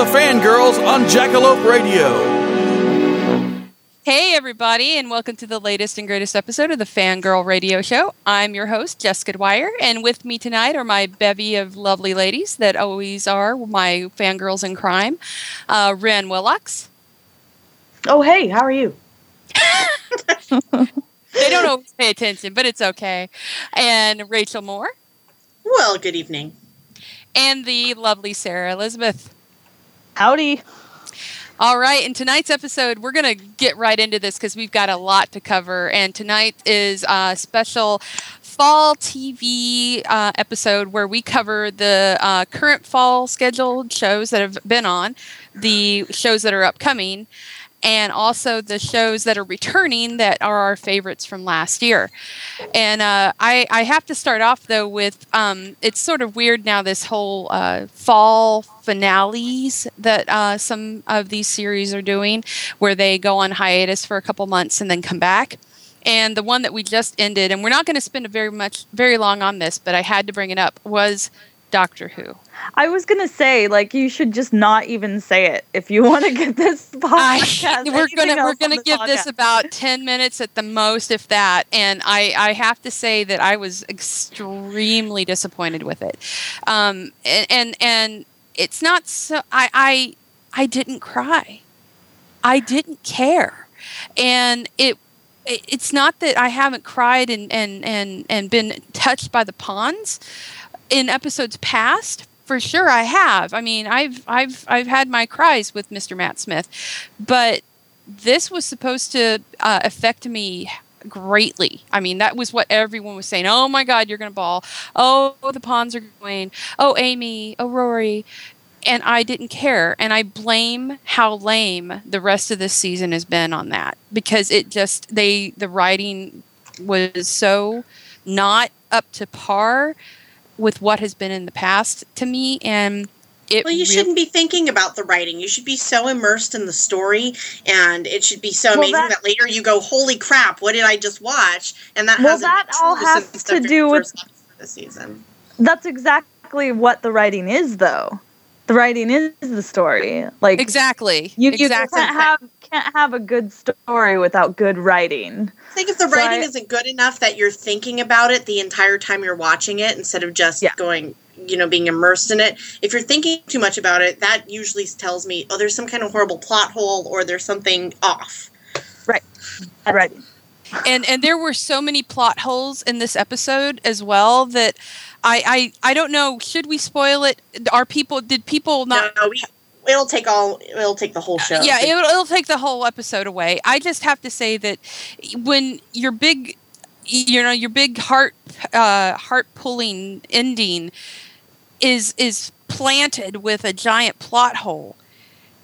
The fangirls on Jackalope Radio. Hey, everybody, and welcome to the latest and greatest episode of the Fangirl Radio Show. I'm your host, Jessica Dwyer, and with me tonight are my bevy of lovely ladies that always are my fangirls in crime uh, Ren Willocks. Oh, hey, how are you? They don't always pay attention, but it's okay. And Rachel Moore, Well, good evening. and the lovely Sarah Elizabeth. Howdy. All right, in tonight's episode, we're going to get right into this because we've got a lot to cover. And tonight is a special fall TV uh, episode where we cover the uh, current fall scheduled shows that have been on, the shows that are upcoming, and also the shows that are returning that are our favorites from last year. And uh, I, I have to start off though with um, it's sort of weird now this whole uh, fall finales that uh, some of these series are doing, where they go on hiatus for a couple months and then come back. And the one that we just ended, and we're not going to spend a very much very long on this, but I had to bring it up was Doctor Who. I was gonna say, like, you should just not even say it if you want to get this I, podcast. we're gonna we're gonna give this about ten minutes at the most, if that. And I I have to say that I was extremely disappointed with it. Um, and and, and it's not so. I I I didn't cry. I didn't care, and it. it- It's not that I haven't cried and, and, and, and been touched by the Ponds in episodes past. For sure, I have. I mean, I've I've I've had my cries with Mr. Matt Smith, but this was supposed to uh, affect me greatly. I mean, that was what everyone was saying. Oh my God, you're going to ball. Oh, the Ponds are going. Oh, Amy. Oh, Rory. And I didn't care. And I blame how lame the rest of this season has been on that because it just, they, the writing was so not up to par with what has been in the past to me. And it Well, you real- shouldn't be thinking about the writing. You should be so immersed in the story, and it should be so Well, amazing that- that, later you go, "Holy crap! What did I just watch?" And that Well, hasn't that all has to do with- first episode of the season. That's exactly what the writing is, though. The writing is the story. Like exactly. you, you exactly. can't have can't have a good story without good writing. I think if the So writing I- isn't good enough that you're thinking about it the entire time you're watching it instead of just Yeah. going, you know, being immersed in it. If you're thinking too much about it, that usually tells me, oh, there's some kind of horrible plot hole or there's something off. Right. Right. and and there were so many plot holes in this episode as well that I I I don't know. Should we spoil it? Are people? Did people not? no, we, it'll take all. It'll take the whole show. Yeah, it'll, it'll take the whole episode away. I just have to say that when your big, you know, your big heart, uh, heart pulling ending is is planted with a giant plot hole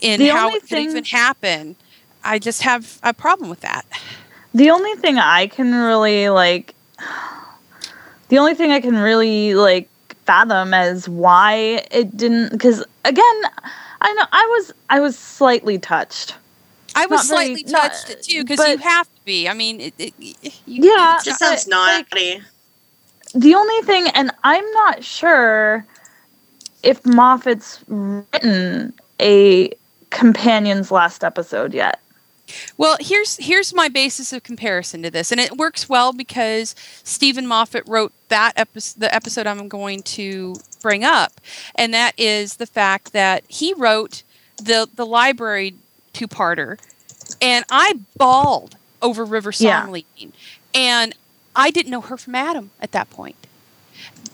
in The how it could thing- even happen. I just have a problem with that. The only thing I can really like the only thing I can really like fathom as why it didn't because again I know I was I was slightly touched. I was Not very- slightly not- touched too because you have to be. I mean, it, it, you, Yeah, It just I- sounds like- naughty. The only thing and I'm not sure if Moffat's written a companion's last episode yet. Well, here's here's my basis of comparison to this, and it works well because Steven Moffat wrote that episode, the episode I'm going to bring up, and that is the fact that he wrote the the library two parter, and I bawled over River Song Yeah. leaving, and I didn't know her from Adam at that point,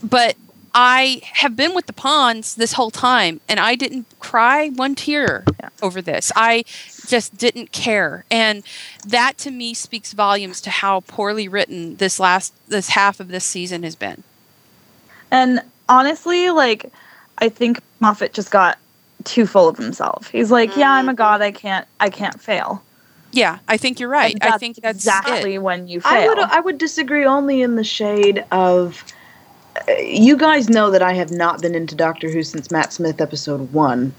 but I have been with the Ponds this whole time, and I didn't cry one tear Yeah. Over this. I just didn't care, and that to me speaks volumes to how poorly written this last this half of this season has been. And honestly, like, I think Moffat just got too full of himself. He's like, yeah, I'm a god. I can't, I can't fail. Yeah, I think you're right. I think that's exactly it. when you fail. I would I would disagree only in the shade of uh, you guys know that I have not been into Doctor Who since Matt Smith episode 1.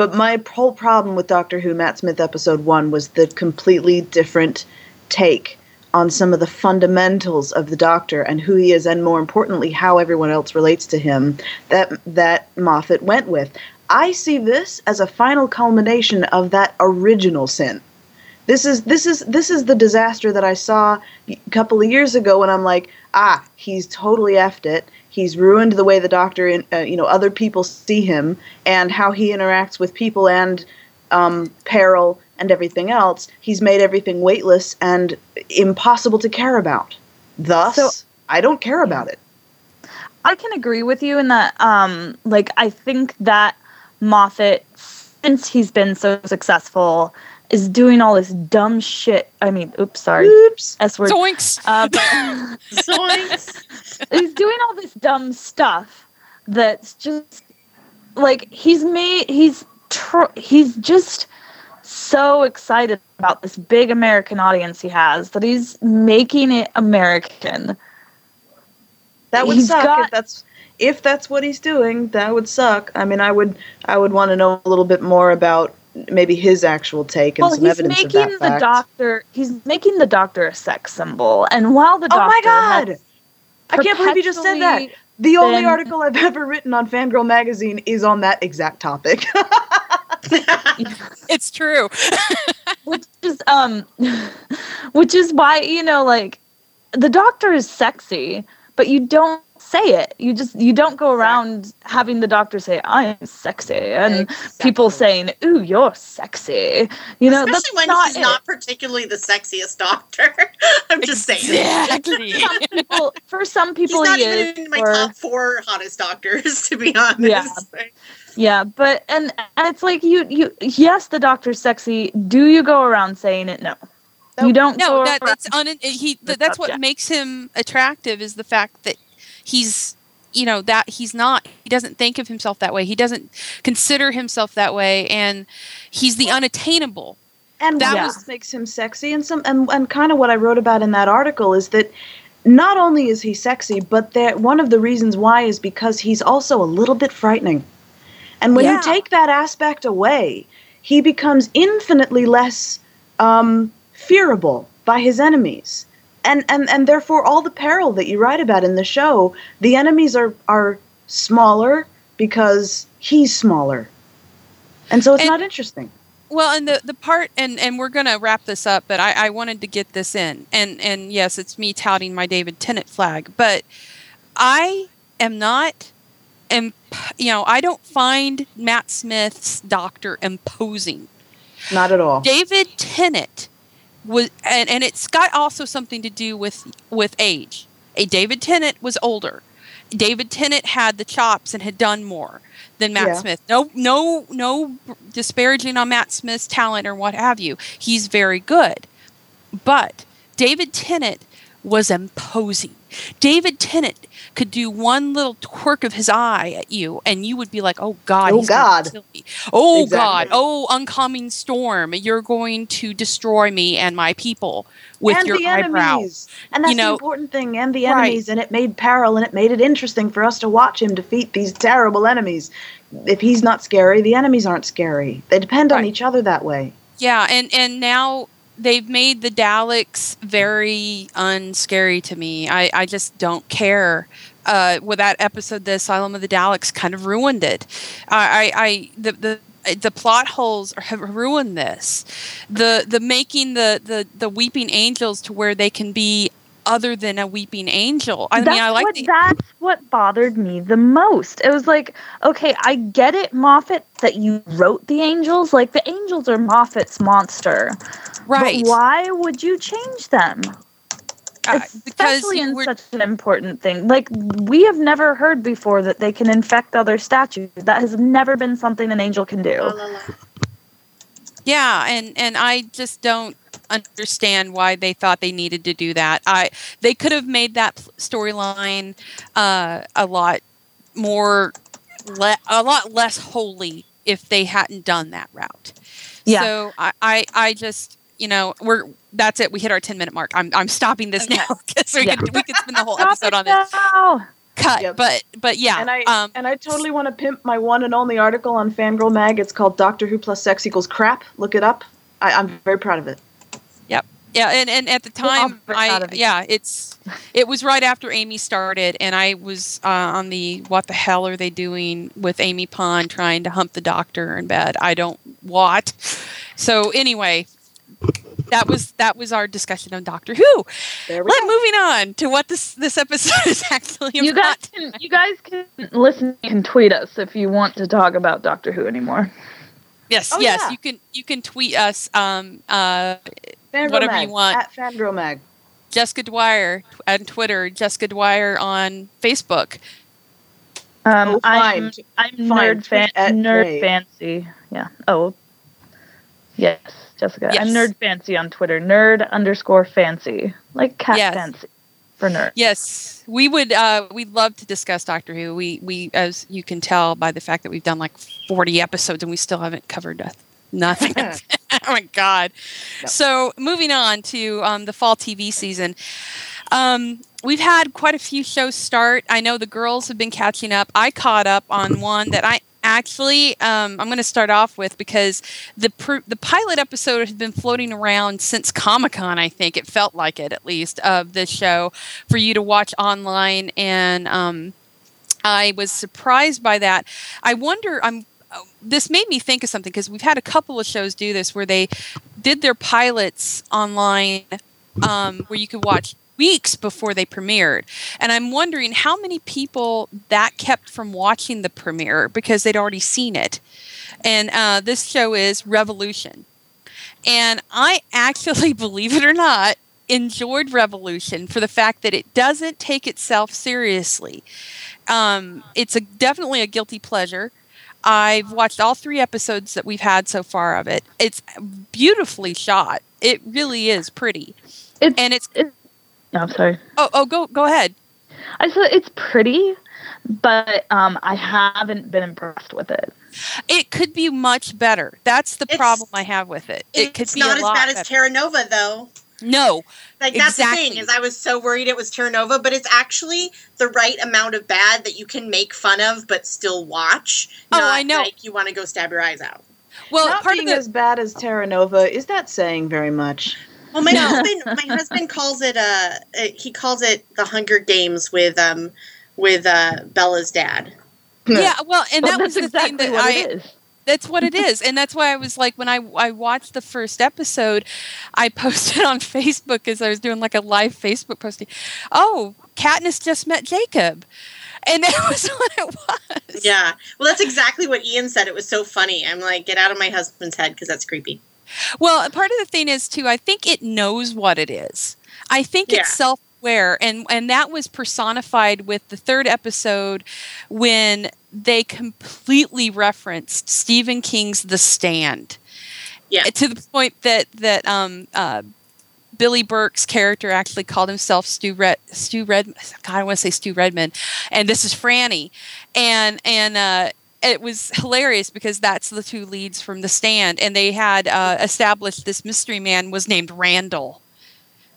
But my whole problem with Doctor Who Matt Smith episode 1 was the completely different take on some of the fundamentals of the Doctor and who he is and more importantly how everyone else relates to him that that Moffat went with. I see this as a final culmination of that original sin. This is this is this is the disaster that I saw a couple of years ago when I'm like, ah, he's totally effed it. He's ruined the way the doctor, in, uh, you know, other people see him and how he interacts with people and um, peril and everything else. He's made everything weightless and impossible to care about. Thus, So- I don't care about it. I can agree with you in that, um, like, I think that Moffat, since he's been so successful, is doing all this dumb shit. I mean, oops, sorry, Oops. S word. Zoinks. Uh, but Zoinks. he's doing all this dumb stuff that's just like he's made he's tr- he's just so excited about this big American audience he has that he's making it American. That would He's suck got- if that's if that's what he's doing. That would suck. I mean, I would I would want to know a little bit more about maybe his actual take and well, some he's evidence of making that the fact. doctor he's making the doctor a sex symbol, and while the doctor oh doctor my god! I can't believe you just said that. perpetually The only been- article I've ever written on Fangirl magazine is on that exact topic. It's true. which is um which is why you know like the doctor is sexy but you don't say it you just you don't go around having the doctor say i'm sexy and people saying ooh you're sexy you know Especially that's when not he's it. not particularly the sexiest doctor. I'm just saying. Exactly. some people for some He's not he even is in my or- top four hottest doctors, to be honest. Yeah. yeah but and and it's like you you yes the doctor's sexy do you go around saying it no you don't No, that, that's un- he. the that's what makes him attractive is the fact that he's, you know, that he's not. He doesn't think of himself that way. He doesn't consider himself that way, and he's the unattainable. and That that was- makes him sexy and some and, and kind of what I wrote about in that article is that not only is he sexy, but that one of the reasons why is because he's also a little bit frightening. And when Yeah. you take that aspect away, he becomes infinitely less um, fearable by his enemies. And, and and therefore all the peril that you write about in the show, the enemies are are smaller because he's smaller. And so it's And- not interesting. Well, and the the part, and and we're gonna wrap this up, but I, I wanted to get this in, and and yes, it's me touting my David Tennant flag, but I am not, imp- you know, I don't find Matt Smith's Doctor imposing. Not at all. David Tennant was, and, and it's got also something to do with with age. A David Tennant was older. David Tennant had the chops and had done more than Matt Yeah. Smith. No, no, no disparaging on Matt Smith's talent or what have you. He's very good, but David Tennant was imposing. David Tennant could do one little twerk of his eye at you, and you would be like, "Oh God, Oh, God. Oh Exactly. God, oh oncoming storm, you're going to destroy me and my people with and your the eyebrow." enemies. And that's You know- the important thing. And the Right. enemies, and it made peril, and it made it interesting for us to watch him defeat these terrible enemies. If he's not scary, the enemies aren't scary. They depend on each other that way. Yeah, and and now they've made the Daleks very unscary to me. I I just don't care. Uh, with that episode, the Asylum of the Daleks kind of ruined it. I I, I the the the plot holes have ruined this. The the making the the the weeping angels to where they can be other than a weeping angel. I that's mean, I like what, the that's what bothered me the most. It was like, okay, I get it, Moffat, that you wrote the angels. Like the angels are Moffat's monster, right But why would you change them? uh, Especially you in were- such an important thing. Like we have never heard before that they can infect other statues. That has never been something an angel can do. Yeah, and and I just don't understand why they thought they needed to do that. I they could have made that pl- storyline uh, a lot more le- a lot less holy if they hadn't done that route. Yeah. So I, I I just you know we're that's it. We hit our ten minute mark. I'm I'm stopping this Okay. now because we Yeah. could we could spend the whole Stop episode on this. now! Cut, Yep. but but yeah. And I um, and I totally want to pimp my one and only article on Fangirl Mag. It's called Doctor Who plus sex equals crap. Look it up. I, I'm very proud of it. Yep. Yeah, and, and at the time, very I proud of you. yeah, it's it was right after Amy started, and I was uh, on the what the hell are they doing with Amy Pond trying to hump the doctor in bed? I don't what. So anyway, that was that was our discussion on Doctor Who. There we Let go. moving on to what this this episode is actually You guys about. can you guys can listen and tweet us if you want to talk about Doctor Who anymore. yes, Oh, yes, yeah. you can you can tweet us um uh Fangirl whatever Mag, you want. at Fangirl Mag. Jessica Dwyer on Twitter, Jessica Dwyer on Facebook. Um, Oh, I'm. I'm Fine, nerd fan nerd fancy. Yeah. Oh. Yes, Jessica. I'm nerd fancy on Twitter. Nerd underscore fancy, like cat Yes. fancy for nerd. Yes, we would. Uh, we'd love to discuss Doctor Who. We, we, as you can tell by the fact that we've done like forty episodes and we still haven't covered noth- nothing. oh my god! So moving on to um, the fall TV season. Um, we've had quite a few shows start. I know the girls have been catching up. I caught up on one that I actually um, I'm going to start off with because the pr- the pilot episode has been floating around since Comic Con. I think it felt like it at least of this show for you to watch online, and um, I was surprised by that. I wonder. I'm. This made me think of something because we've had a couple of shows do this where they did their pilots online, um, where you could watch weeks before they premiered. And I'm wondering how many people that kept from watching the premiere because they'd already seen it. And uh, this show is Revolution. And I actually, believe it or not, enjoyed Revolution for the fact that it doesn't take itself seriously. Um, it's a definitely a guilty pleasure. I've watched all three episodes that we've had so far of it. It's beautifully shot. It really is pretty. It's And it's it's. No, I'm sorry. oh oh go go ahead. I said it's pretty, but um, I haven't been impressed with it. It could be much better. That's the It's- problem I have with it. It could it's be not a as lot bad as. Terra Nova, though. no, Like that's the thing is, I was so worried it was Terra Nova, but it's actually the right amount of bad that you can make fun of but still watch. Oh, not I know. Like you want to go stab your eyes out. well, Not part of being the as bad as Terra Nova is that saying very much? Well, my husband, my husband calls it uh, uh, he calls it the Hunger Games with um with uh Bella's dad. yeah, well, and Well, that was that's the thing exactly that what I it is. that's what it is and that's why i was like when i i watched the first episode i posted on facebook as i was doing like a live facebook posting oh katniss just met jacob and that was what it was Yeah. Well, that's exactly what Ian said. It was so funny. I'm like, get out of my husband's head because that's creepy. Well part of the thing is too i think it knows what it is i think Yeah. it's self-aware and and that was personified with the third episode when they completely referenced stephen king's the stand Yeah. to the point that that um uh Billy Burke's character actually called himself Stu Red Stu Red God I want to say Stu Redman and this is Franny and and uh it was hilarious because that's the two leads from the stand and they had uh, established this mystery man was named Randall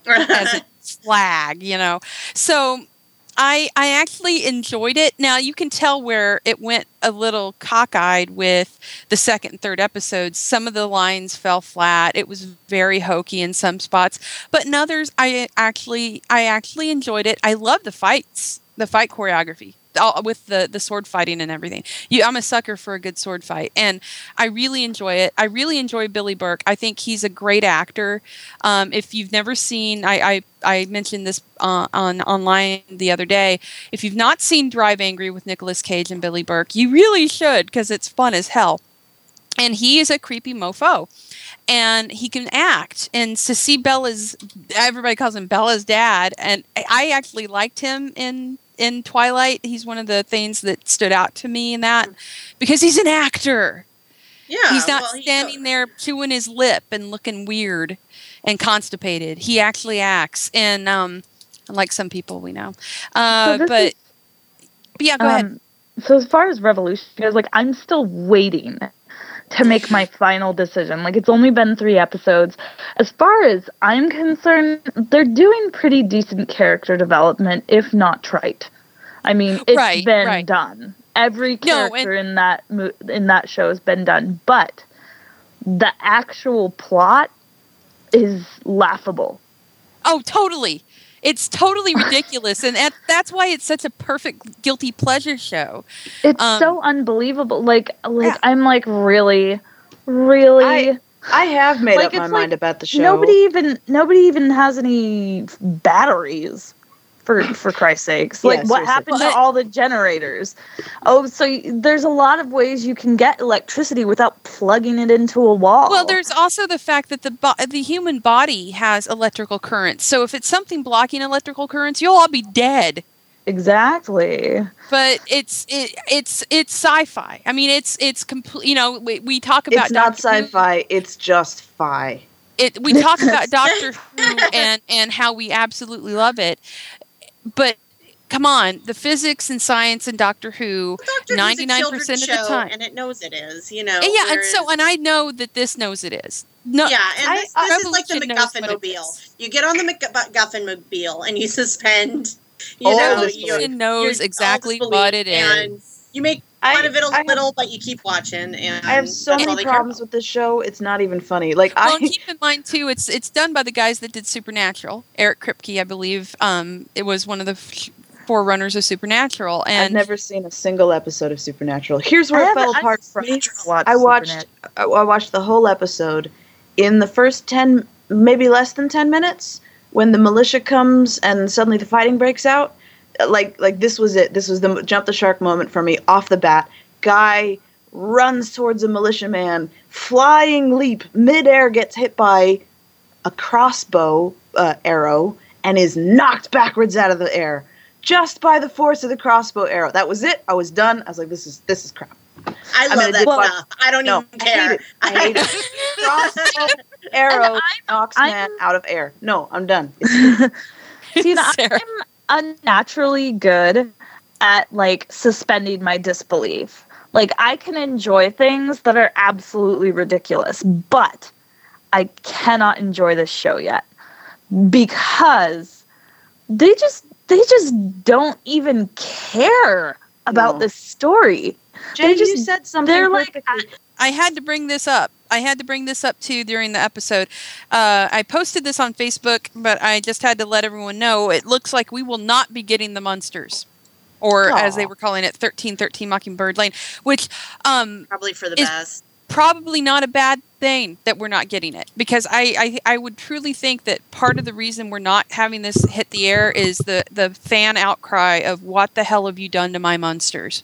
as a flag, you know. So I I actually enjoyed it. Now you can tell where it went a little cockeyed with the second and third episodes. Some of the lines fell flat. It was very hokey in some spots, but in others I actually I actually enjoyed it. I love the fights, the fight choreography. All, with the the sword fighting and everything. You, I'm a sucker for a good sword fight, and I really enjoy it. I really enjoy Billy Burke. I think he's a great actor. Um, if you've never seen, I I, I mentioned this uh, on online the other day. If you've not seen Drive Angry with Nicolas Cage and Billy Burke, you really should because it's fun as hell. And he is a creepy mofo and he can act. And to see Bella's, everybody calls him Bella's dad, and I actually liked him in in Twilight. He's one of the things that stood out to me in that because he's an actor. Yeah, he's not well, he- standing there chewing his lip and looking weird and constipated. He actually acts, and um, unlike some people we know. Uh, this but, is- but yeah, go ahead. Um, so as far as Revolution goes, like I'm still waiting to make my final decision. Like it's only been three episodes. As far as I'm concerned, they're doing pretty decent character development, if not trite. I mean, it's Right, been right. done. Every No, and- character in that mo- in that show has been done, but the actual plot is laughable. Oh, totally. It's totally ridiculous, and that, that's why it's such a perfect guilty pleasure show. It's Um, so unbelievable. Like like Yeah. I'm like really really I I have made Like, up my it's mind about the show. Nobody even nobody even has any batteries for for Christ's sakes. Like Yeah, what seriously. happened Well, to all the generators? Oh, so y- there's a lot of ways you can get electricity without plugging it into a wall. Well, there's also the fact that the bo- the human body has electrical currents. So if it's something blocking electrical currents, you'll all be dead. exactly. But it's it, it's it's sci-fi. I mean, it's it's complete. You know, we, we talk about it's not Doctor Who. sci-fi. It's just fi. it we talk about Doctor Who and and how we absolutely love it, but come on, the physics and science and Doctor Who, Doctor Who's a ninety nine percent of the time, and it knows it is. You know. And yeah, and so and I know that this knows it is. No, yeah, and I- this, this is like the MacGuffin mobile. You get on the MacGuffin mobile and you suspend. You oh, All know, you. Knows exactly what it is. and You make I- fun of it a I have- little, but you keep watching. And I have so many problems with this show. It's not even funny. Like Well, I, and keep in mind too, it's it's done by the guys that did Supernatural. Eric Kripke, I believe, um, it was one of the f- forerunners of Supernatural, And I've never seen a single episode of Supernatural. Here's where I it haven't- fell I apart for me. watched I watched I I watched the whole episode in the first 10 maybe less than 10 minutes when the militia comes and suddenly the fighting breaks out like like this was it this was the jump the shark moment for me off the bat guy runs towards a militiaman flying leap midair gets hit by a crossbow uh, arrow and is knocked backwards out of the air just by the force of the crossbow arrow that was it i was done i was like this is this is crap I mean, love I that did watch- stuff. I don't no, even I hate care. it. I hate it. crossbow arrow knocks I'm- man out of air. No, I'm done. See, Sarah. I'm unnaturally good at like suspending my disbelief. Like I can enjoy things that are absolutely ridiculous, but I cannot enjoy this show yet because they just they just don't even care about No. this story. Jay, They just- you said something They're like perfectly. I had to bring this up. I had to bring this up too during the episode. Uh, I posted this on Facebook, but I just had to let everyone know it looks like we will not be getting the Munsters, or as they were calling it, thirteen thirteen Mockingbird Lane, which um, Probably for the best. probably not a bad thing that we're not getting it because I, I I would truly think that part of the reason we're not having this hit the air is the the fan outcry of what the hell have you done to my Munsters.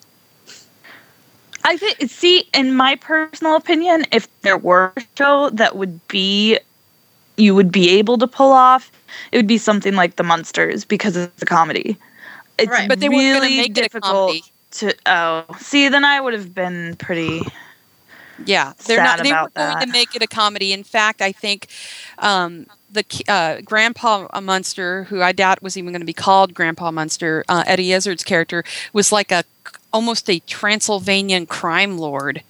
I think, see, in my personal opinion, if there were a show that would be, you would be able to pull off, it would be something like The Munsters because it's a comedy. It's Right. But they weren't going to really make it a difficult comedy. to. Oh, see, then I would have been pretty. Yeah, they're sad not. They weren't going that. to make it a comedy. In fact, I think um, the uh, Grandpa Munster, who I doubt was even going to be called Grandpa Munster, uh, Eddie Izzard's character was like a almost a Transylvanian crime lord.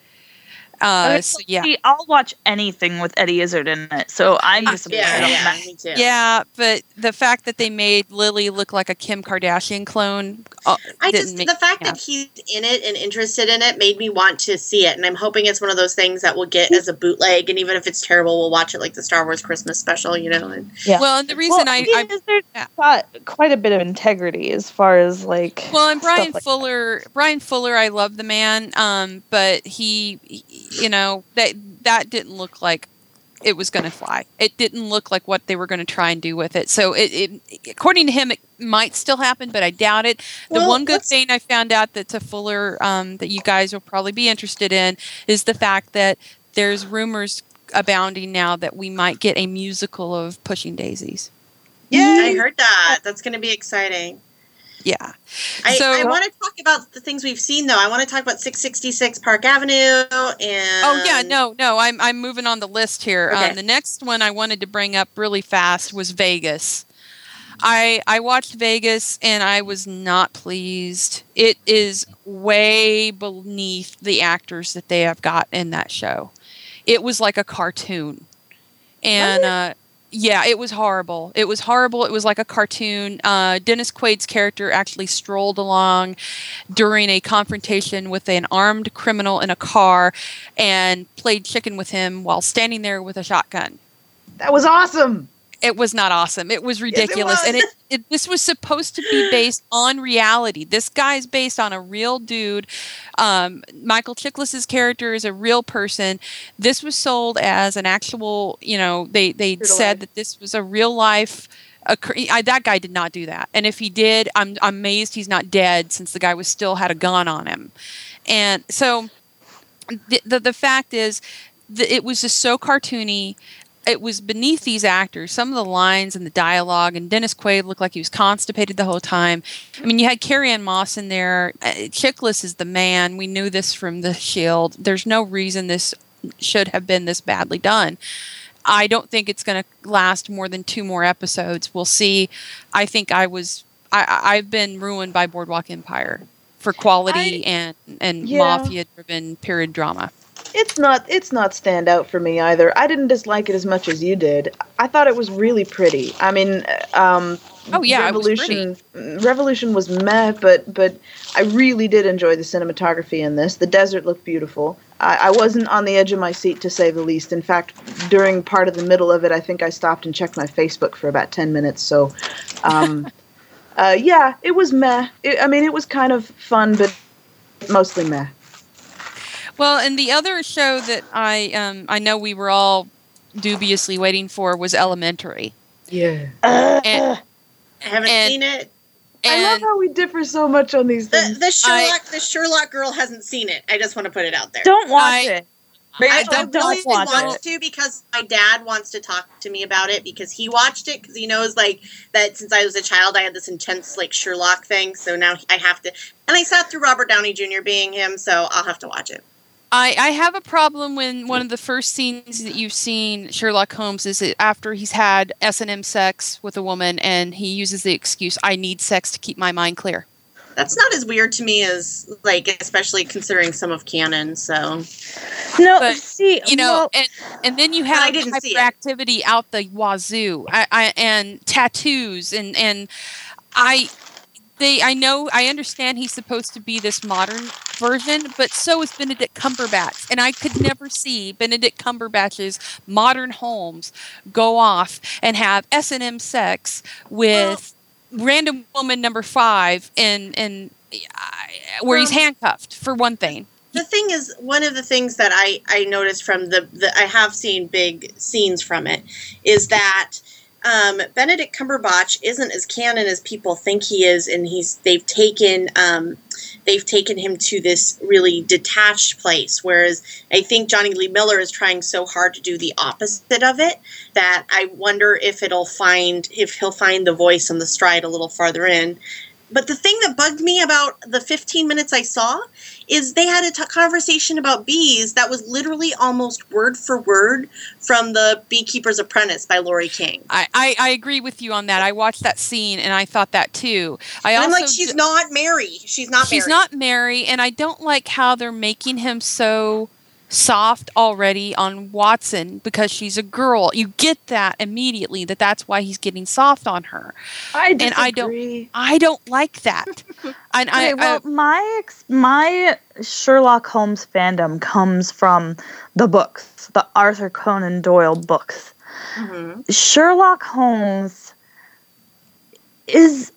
Uh, Okay, so yeah, see, I'll watch anything with Eddie Izzard in it, so I'm disappointed. Yeah, on yeah, that. me too. yeah, but the fact that they made Lily look like a Kim Kardashian clone, uh, I just make the fact yeah. that he's in it and interested in it made me want to see it, and I'm hoping it's one of those things that we'll get as a bootleg, and even if it's terrible, we'll watch it like the Star Wars Christmas special, you know. And Yeah. Well, and the reason well, I, I Izzard yeah. got quite a bit of integrity as far as like. Well, and stuff Bryan like Fuller, Bryan Fuller, I love the man, um, but he, he- you know, that that didn't look like it was going to fly. It didn't look like what they were going to try and do with it. So, it, it, according to him, it might still happen, but I doubt it. The Well, one good thing I found out that's a Fuller um, that you guys will probably be interested in is the fact that there's rumors abounding now that we might get a musical of Pushing Daisies. Yeah, I heard that. That's going to be exciting. Yeah. I, So- I want to talk about the things we've seen, though. I want to talk about 666 Park Avenue and. Oh yeah, no, no. I'm I'm moving on the list here. Okay. Um, the next one I wanted to bring up really fast was Vegas. I I watched Vegas and I was not pleased. It is way beneath the actors that they have got in that show. It was like a cartoon, and uh, yeah, it was horrible. It was horrible. It was like a cartoon. Uh, Dennis Quaid's character actually strolled along during a confrontation with an armed criminal in a car and played chicken with him while standing there with a shotgun. That was awesome. It was not awesome. It was ridiculous. and it, it this was supposed to be based on reality. This guy's based on a real dude. Um, Michael Chiklis's character is a real person. This was sold as an actual, you know, they they True said that this was a real life a, I, that guy did not do that. And if he did, I'm, I'm amazed he's not dead since the guy was still had a gun on him. And so the, the, the fact is it was just so cartoony it was beneath these actors. Some of the lines and the dialogue, and Dennis Quaid looked like he was constipated the whole time. I mean, you had Carrie-Anne Moss in there. Uh, Chiklis is the man. We knew this from The Shield. There's no reason this should have been this badly done. I don't think it's going to last more than two more episodes. We'll see. I think I was. I, I've been ruined by Boardwalk Empire for quality I- and and Yeah. mafia-driven period drama. It's not it's not stand out for me either. I didn't dislike it as much as you did. I thought it was really pretty. I mean, um Oh, yeah, it was Revolution Revolution was meh, but but I really did enjoy the cinematography in this. The desert looked beautiful. I, I wasn't on the edge of my seat to say the least. In fact, during part of the middle of it, I think I stopped and checked my Facebook for about ten minutes. So, um, uh, yeah, it was meh. It, I mean, it was kind of fun, but mostly meh. Well, and the other show that I um, I know we were all dubiously waiting for was Elementary. Yeah. And, I haven't And- seen it. I love how we differ so much on these things. the Sherlock, the Sherlock girl hasn't seen it. I just want to put it out there. Don't watch I- it. I don't, don't really watch want it. to because my dad wants to talk to me about it because he watched it because he knows like that since I was a child I had this intense like Sherlock thing. So now I have to, and I sat through Robert Downey Jr. being him, so I'll have to watch it. I, I have a problem when one of the first scenes that you've seen Sherlock Holmes is that after he's had S and M sex with a woman and he uses the excuse I need sex to keep my mind clear. That's not as weird to me as like, especially considering some of canon. So No, But, see, you know, well, and and then you I have didn't see hyperactivity out the wazoo, I, I, and tattoos, and and I, they, I know, I understand he's supposed to be this modern version, but so is Benedict Cumberbatch, and I could never see Benedict Cumberbatch's modern Holmes go off and have S and M sex with random woman number five, and and. I- Where he's handcuffed for one thing. the thing is, one of the things that I I noticed from the, the I have seen big scenes from it is that um, Benedict Cumberbatch isn't as canon as people think he is, and he's they've taken um, they've taken him to this really detached place. Whereas I think Jonny Lee Miller is trying so hard to do the opposite of it that I wonder if it'll find if he'll find the voice and the stride a little farther in. But the thing that bugged me about the 15 minutes I saw is they had a t- conversation about bees that was literally almost word for word from the Beekeeper's Apprentice by Laurie King. I, I, I agree with you on that. I watched that scene and I thought that too. I also I'm like, she's d- not Mary. She's not she's Mary. not Mary, and I don't like how they're making him so soft already on Watson because she's a girl. You get that immediately that that's why he's getting soft on her. I And I don't- disagree. I don't like that. and I, well, I my ex- my Sherlock Holmes fandom comes from the books, the Arthur Conan Doyle books. Mhm. Sherlock Holmes is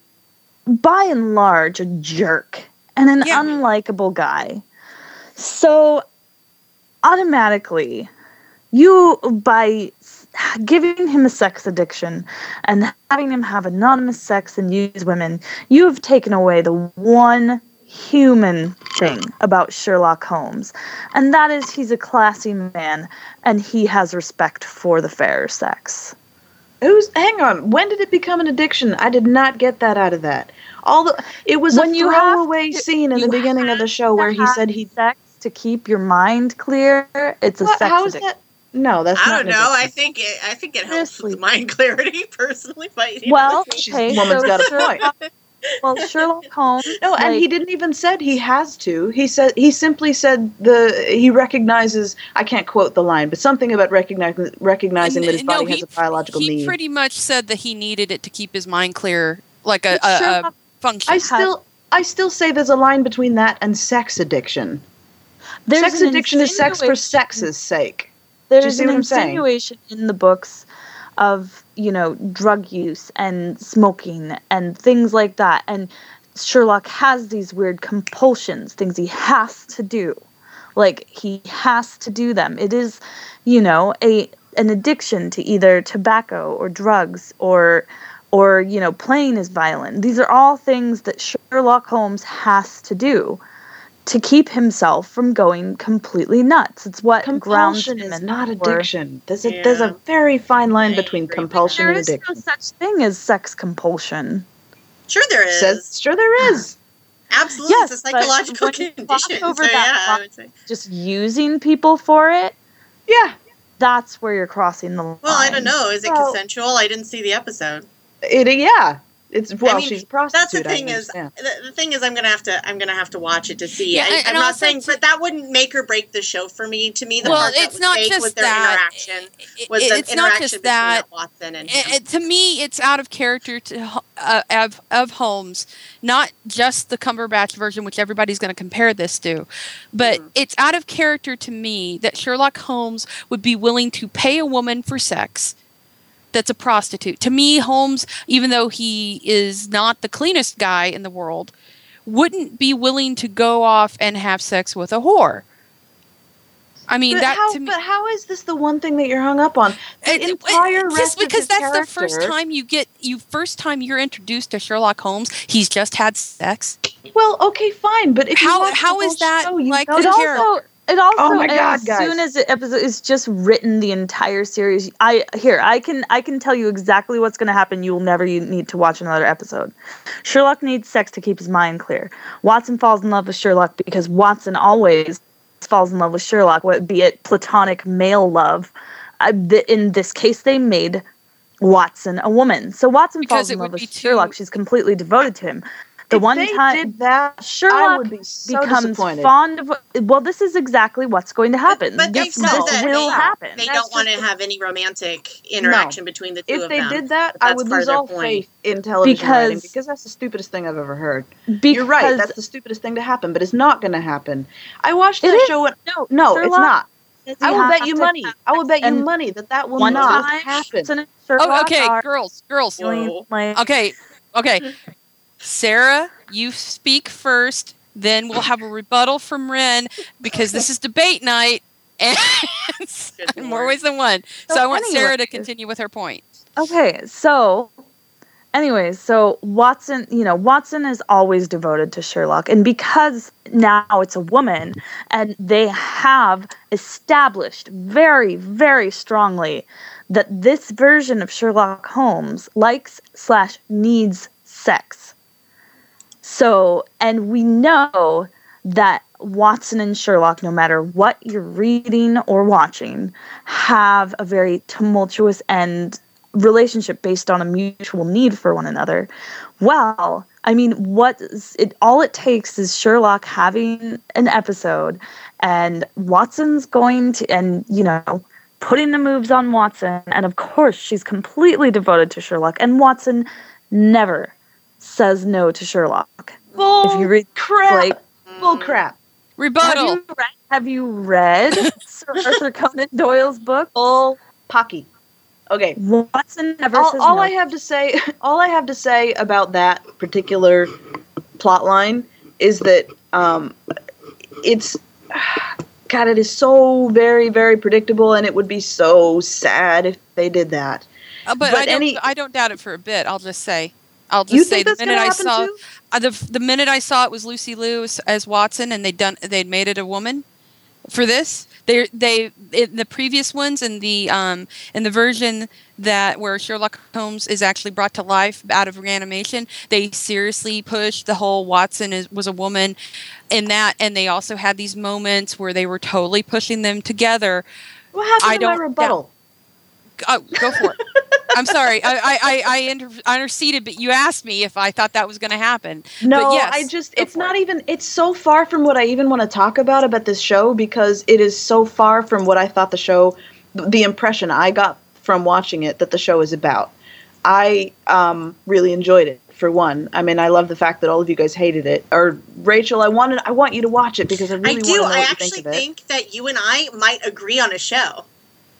by and large a jerk and an Yeah. unlikable guy. So automatically you by giving him a sex addiction and having him have anonymous sex and use women, you have taken away the one human thing about Sherlock Holmes. And that is he's a classy man and he has respect for the fair sex. Who's hang on? When did it become an addiction? I did not get that out of that. All the it was When a throwaway to- scene in the beginning of the show where he said he. sex to keep your mind clear. It's a What, sex how is addiction. that? No, that's I not. don't an know. I think it, I think it helps with mind clarity personally. But you know, Well, She's- okay, woman's so got a Sherlock, well, Sherlock Holmes. No, and like- he didn't even said he has to. He said he simply said the he recognizes. I can't quote the line, but something about recognizing recognizing that his uh, No, body he- has a biological he need. He pretty much said that he needed it to keep his mind clear, like a, But a, a function. I still I still say there's a line between that and sex addiction. There's sex addiction is sex for sex's sake. There's an insinuation in the books of you know drug use and smoking and things like that, and Sherlock has these weird compulsions, things he has to do, like he has to do them. It is, you know, a an addiction to either tobacco or drugs or or you know playing is violent. These are all things that Sherlock Holmes has to do to keep himself from going completely nuts. It's what grounds Compulsion him is in not the addiction. There's a there's a very fine line I between agree. compulsion There and is no addiction. such thing as sex compulsion. sure there is. Says sure there is. Absolutely, Yes, it's a but psychological when you cross condition. over so that yeah, I line- would say. Just using people for it, Yeah, that's where you're crossing the line. Well, I don't know. Is it Well- consensual? I didn't see the episode. it yeah. It's well, mean, she's a prostitute. That's the thing is, understand. the, the thing is, I'm gonna have to, I'm gonna have to watch it to see. Yeah, I, i'm not also saying, but that wouldn't make or break the show for me. To me, the well, part it's was not just was their that. interaction. It- Was it- the it's not just that. Watson and It- it- to me, it's out of character to uh, of of Holmes, not just the Cumberbatch version, which everybody's going to compare this to, but Mhm. it's out of character to me that Sherlock Holmes would be willing to pay a woman for sex. That's a prostitute. To me, Holmes, even though he is not the cleanest guy in the world, wouldn't be willing to go off and have sex with a whore. I mean, But that how, to me. but how is this the one thing that you're hung up on? The It- entire it- just because that's the first time you get you first time you're introduced to Sherlock Holmes, he's just had sex. Well, okay, fine, but if How- how is that, show, you like, the character? also, it also, Oh my God, as guys. soon as the episode is just written, the entire series. I here, I can, I can tell you exactly what's going to happen. You will never you need to watch another episode. Sherlock needs sex to keep his mind clear. Watson falls in love with Sherlock because Watson always falls in love with Sherlock, be it platonic male love. Uh, in this case, they made Watson a woman, so Watson Because falls in love would be with Sherlock. too- She's completely devoted to him. The if one they time did that, I Sherlock would be so becomes disappointed. fond of well this is exactly what's going to happen but they this, said this that will they, happen they That's don't want to have any romantic interaction between the two if of they them. did that, But I would part lose all point. faith in television writing Because- because that's the stupidest thing I've ever heard. because You're right. That's the stupidest thing to happen, but it's not going to happen. I watched It that is. show. And, no no, it's not. I will bet you money. have I will bet you money that that will one not time happen. Watson and Oh, okay, girls, girls. feeling Whoa. like- Okay, okay. Sarah, you speak first. Then we'll have a rebuttal from Ren because this is debate night, and more ways than one. So, So I want Sarah to continue with her point. okay so anyways so watson you know watson is always devoted to sherlock and because now it's a woman and they have established very very strongly that this version of sherlock holmes likes slash needs sex so and we know that watson and sherlock no matter what you're reading or watching have a very tumultuous and relationship based on a mutual need for one another. Well, I mean, what it? All it takes is Sherlock having an episode, and Watson's going to, and you know, putting the moves on Watson, and of course she's completely devoted to Sherlock, and Watson never says no to Sherlock. Bull If you read crap. like Bull crap. Have Rebuttal. you read, have you read Sir Arthur Conan Doyle's book? Bull pocky. Okay. Watson never all, says all no. I have to say, all I have to say about that particular plot line is that um, it's, God, it is so very, very predictable, and it would be so sad if they did that. Uh, but but I don't. any- I don't doubt it for a bit. I'll just say. I'll just say the minute I saw uh, the the minute I saw it was Lucy Liu as, as Watson, and they'd done they'd made it a woman for this. They they in the previous ones and the um in the version that where Sherlock Holmes is actually brought to life out of reanimation, they seriously pushed the whole Watson is, was a woman in that, and they also had these moments where they were totally pushing them together. What happened I to my don't rebuttal? Oh, go for it. I'm sorry. I I I, I, inter- I interceded, but you asked me if I thought that was going to happen. No, but yes, I just it's not it. even it's so far from what I even want to talk about about this show because it is so far from what I thought the show the impression I got from watching it that the show is about. I um really enjoyed it for one. I mean, I love the fact that all of you guys hated it. Or Rachel, I wanted I want you to watch it because I really I want to do. know I actually think think that you and I might agree on a show.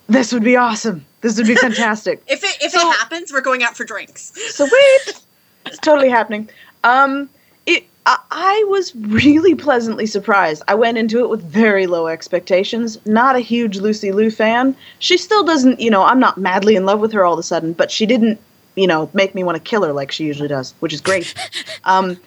This would be awesome. This would be fantastic. If it if So- it happens, we're going out for drinks. So wait, it's totally happening. Um, it I, I was really pleasantly surprised. I went into it with very low expectations. Not a huge Lucy Liu fan. She still doesn't, you know, I'm not madly in love with her all of a sudden, but she didn't, you know, make me want to kill her like she usually does, which is great. um,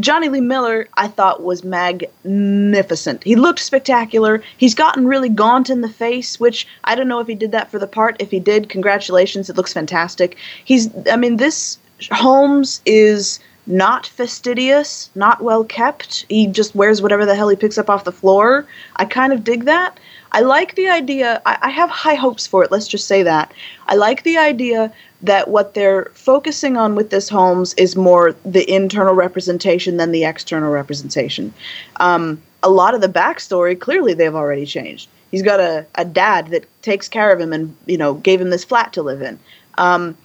Jonny Lee Miller, I thought was magnificent. He looked spectacular. He's gotten really gaunt in the face, which I don't know if he did that for the part. If he did, congratulations. It looks fantastic. He's, I mean, this Holmes is not fastidious, not well kept. He just wears whatever the hell he picks up off the floor. I kind of dig that. I like the idea. I, I have high hopes for it. Let's just say that. I like the idea that what they're focusing on with this Holmes is more the internal representation than the external representation. Um, a lot of the backstory, clearly, they've already changed. He's got a, a dad that takes care of him and you know gave him this flat to live in. Um,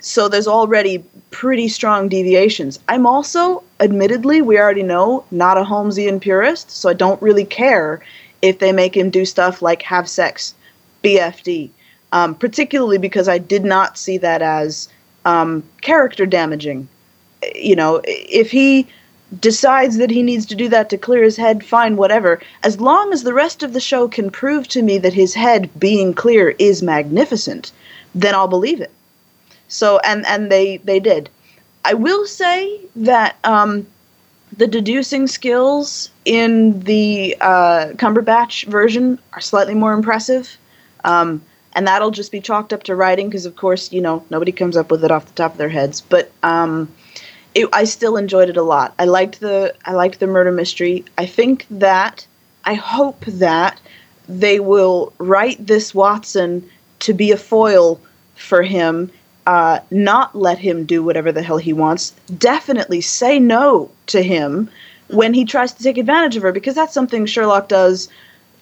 so there's already pretty strong deviations. I'm also, admittedly, we already know, not a Holmesian purist, so I don't really care if they make him do stuff like have sex, BFD, um, particularly because I did not see that as um, character damaging. You know, if he decides that he needs to do that to clear his head, fine, whatever. As long as the rest of the show can prove to me that his head being clear is magnificent, then I'll believe it. So and and they they did. I will say that um, the deducing skills in the uh, Cumberbatch version are slightly more impressive, um, and that'll just be chalked up to writing because, of course, you know nobody comes up with it off the top of their heads. But um, it, I still enjoyed it a lot. I liked the I liked the murder mystery. I think that I hope that they will write this Watson to be a foil for him uh, not let him do whatever the hell he wants. Definitely say no to him when he tries to take advantage of her, because that's something Sherlock does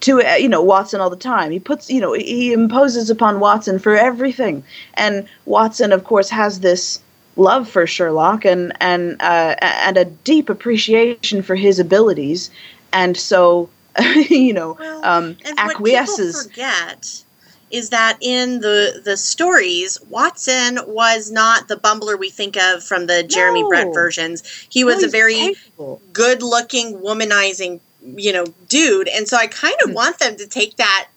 to uh, you know Watson all the time. He puts you know he imposes upon Watson for everything, and Watson of course has this love for Sherlock and and uh, and a deep appreciation for his abilities, and so you know Well, um, And acquiesces. people forget is that in the the stories, Watson was not the bumbler we think of from the Jeremy No. Brett versions. He No, was a very capable. good looking, womanizing, you know, dude. And so I kind Hmm. of want them to take that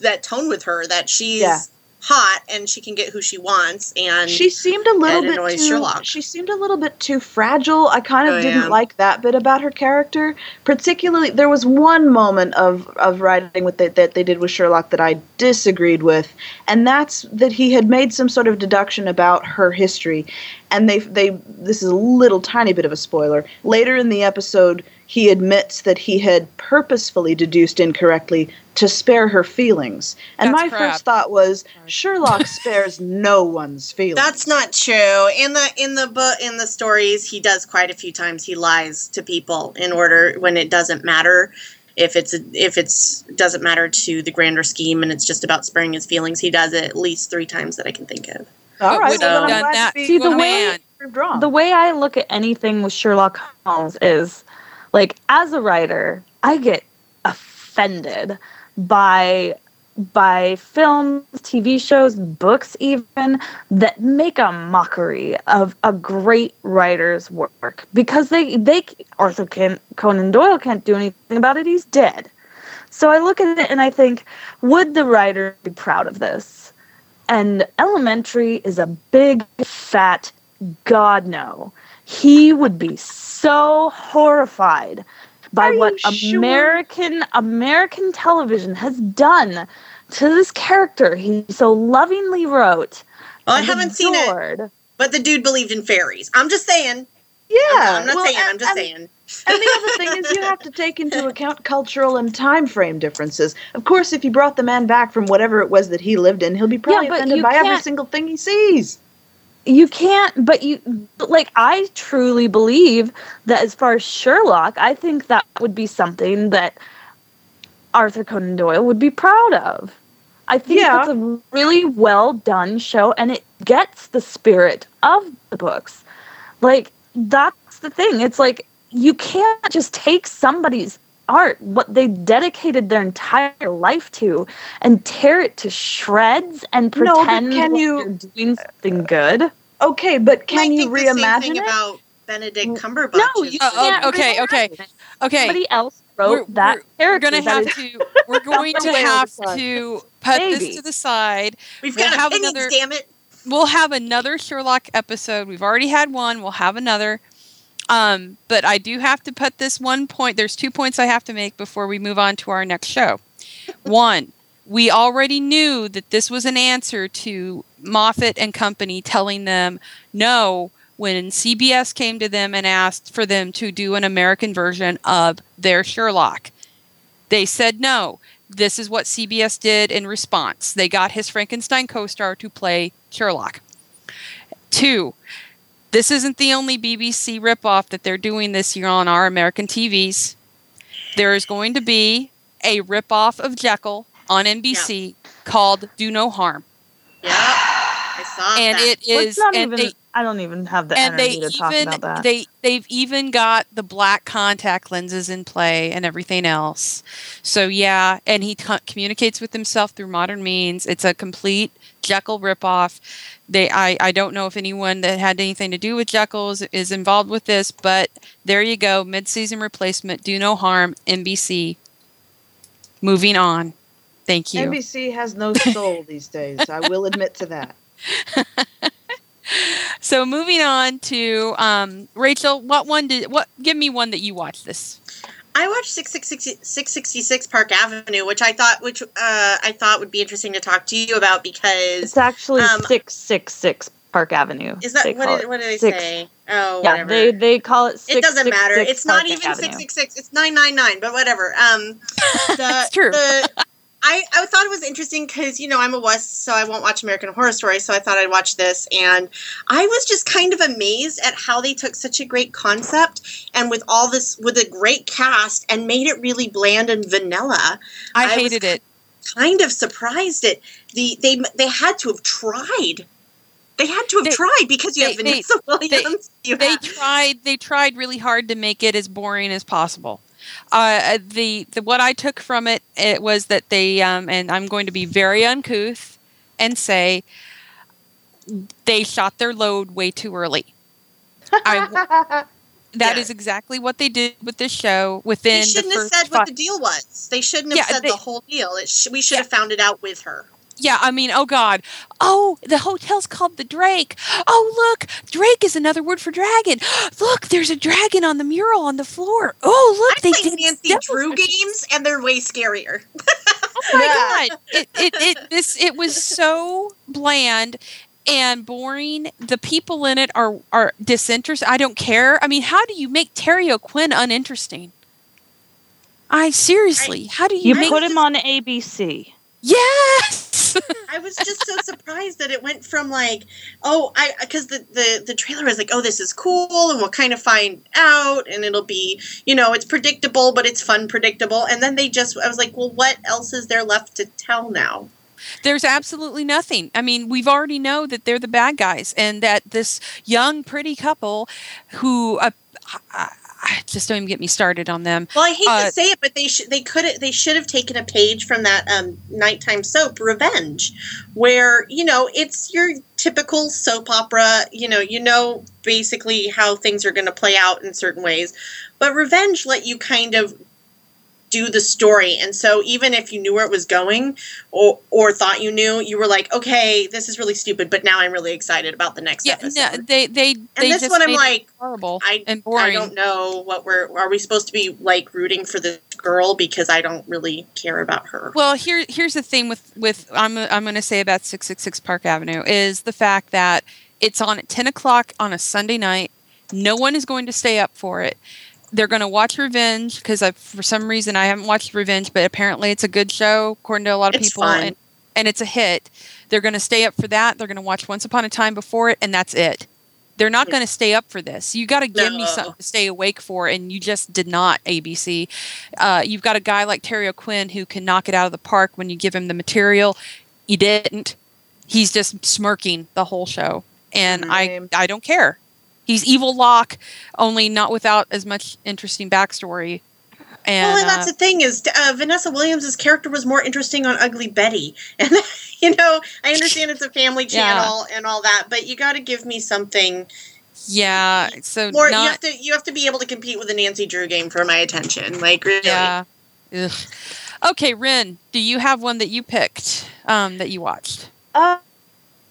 that tone with her that she's Yeah. hot and she can get who she wants and she seemed a little bit too, Sherlock. she seemed a little bit too fragile i kind of Oh, didn't yeah. like that bit about her character particularly there was one moment of of writing with it that they did with sherlock that i disagreed with and that's that he had made some sort of deduction about her history and they they this is a little tiny bit of a spoiler later in the episode he admits that he had purposefully deduced incorrectly to spare her feelings. And That's my crap. first thought was Sherlock spares no one's feelings. That's not true. In the in the book in the stories, he does quite a few times. He lies to people in order when it doesn't matter. If it's if it's doesn't matter to the grander scheme and it's just about sparing his feelings, he does it at least three times that I can think of. All But right, would well, you then I'm done that See, the way- man? the way I look at anything with Sherlock Holmes is like as a writer, I get offended by by films, TV shows, books even that make a mockery of a great writer's work because they they Arthur Conan Doyle can't do anything about it. He's dead. So I look at it and I think, would the writer be proud of this? And Elementary is a big fat God no. He would be so horrified by Are what sure? American American television has done to this character he so lovingly wrote. Well, I haven't seen it, but the dude believed in fairies. I'm just saying. yeah, I'm not well, saying. I'm just and- saying. And the other thing is, you have to take into account cultural and time frame differences. Of course, if you brought the man back from whatever it was that he lived in, he'll be probably but offended by every single thing he sees. You can't but you but like i truly believe that as far as sherlock i think that would be something that arthur conan doyle would be proud of. I think Yeah. it's a really well done show and it gets the spirit of the books. Like that's the thing. It's like you can't just take somebody's art what they dedicated their entire life to and tear it to shreds and No, pretend can like you- you're doing something good uh, Okay, but can might you think the same reimagine thing it? about Benedict Cumberbatch? No, you Oh, oh, can't okay, okay. Okay. Somebody else wrote We're- that we're- character. We're gonna that have is- to. We're going to have to put Maybe. this to the side. We've we'll got have opinions, another- damn it. We'll have another Sherlock episode. We've already had one. We'll have another. Um, but I do have to put this one point. There's two points I have to make before we move on to our next show. One, we already knew that this was an answer to Moffat and Company telling them no when CBS came to them and asked for them to do an American version of their Sherlock. They said no. This is what CBS did in response. They got his Frankenstein co star to play Sherlock. Two, this isn't the only BBC ripoff that they're doing this year on our American TVs. There is going to be a ripoff of Jekyll on NBC called Do No Harm. Yeah, I saw And that. it Well, is it's not and even. they, I don't even have the and they energy to talk about that. they they've even got the black contact lenses in play and everything else. So yeah, and he co- communicates with himself through modern means. It's a complete Jekyll ripoff. They I I don't know if anyone that had anything to do with Jekyll is, is involved with this, but there you go, mid-season replacement. Do no harm. NBC. Moving on. Thank you. NBC has no soul these days. I will admit to that. So moving on to um, Rachel, what one did what? Give me one that you watched this. I watched 666 666 Park Avenue, which I thought which uh, I thought would be interesting to talk to you about because it's actually um, six six six Park Avenue. is that what call did, what did I Six. say? Oh, Yeah, whatever. they they call it. it doesn't matter. 666 It's not even 666. It's 999, but whatever. Um the, It's true. the- I, I thought it was interesting because you know I'm a West, so I won't watch American Horror Story. So I thought I'd watch this, and I was just kind of amazed at how they took such a great concept and with all this with a great cast and made it really bland and vanilla. I, I hated it. Kind of surprised it. The they they had to have tried. They had to have They- tried because you have they- they- Vanessa Williams. you They have- tried. They tried really hard to make it as boring as possible. Uh, the, the what I took from it it was that they um, and I'm going to be very uncouth and say they shot their load way too early. I, That is Yeah. exactly what they did with this show. Within they the shouldn't have first said five, what the deal was. They shouldn't have Yeah, said they- the whole deal. It sh- we should Yeah. have found it out with her. Yeah, I mean, oh God. Oh, the hotel's called the Drake. Oh, look, Drake is another word for dragon. Look, there's a dragon on the mural on the floor. Oh, look, I they play did Nancy devil Drew games, and they're way scarier. Oh my God! It, it, it, this, it was so bland and boring. The people in it are are disinterested. I don't care. I mean, how do you make Terry O'Quinn uninteresting? I seriously, how do you, You make put this- him on ABC. Yes. I was just so surprised that it went from like, oh, I because the, the the trailer was like, oh, this is cool, and we'll kind of find out, and it'll be, you know, it's predictable, but it's fun predictable, and then they just, I was like, well, what else is there left to tell now? There's absolutely nothing. I mean, we've already know that they're the bad guys, and that this young, pretty couple, who uh, just don't even get me started on them. Well, I hate Uh, to say it, but they should they could they should have taken a page from that um, nighttime soap, Revenge, where you know it's your typical soap opera. You know, you know basically how things are going to play out in certain ways, but Revenge let you kind of do the story, and so even if you knew where it was going or or thought you knew, you were like, okay, this is really stupid, but now I'm really excited about the next Yeah, episode. no, they they they this just one I'm like, horrible I, and I don't know what we're are we supposed to be like rooting for this girl because I don't really care about her. Well, here here's the thing with with I'm I'm going to say about six six six Park Avenue is the fact that it's on at ten o'clock on a Sunday night. No one is going to stay up for it. They're going to watch Revenge because for some reason I haven't watched Revenge, but apparently it's a good show according to a lot of It's people, fun. and and it's a hit. They're going to stay up for that. They're going to watch Once Upon a Time before it, and that's it. They're not going to stay up for this. You got to give me No. something to stay awake for, and you just did not. ABC. Uh, you've got a guy like Terry O'Quinn who can knock it out of the park when you give him the material. You didn't. He's just smirking the whole show, and I I don't care. He's evil Locke, only not without as much interesting backstory. And, well, and that's uh, the thing is uh, Vanessa Williams' character was more interesting on Ugly Betty, and you know I understand it's a family Yeah. channel and all that, but you got to give me something yeah. So more. not you have to you have to be able to compete with the Nancy Drew game for my attention. Like really, yeah. Ugh. Okay, Rin, do you have one that you picked um, that you watched? Uh,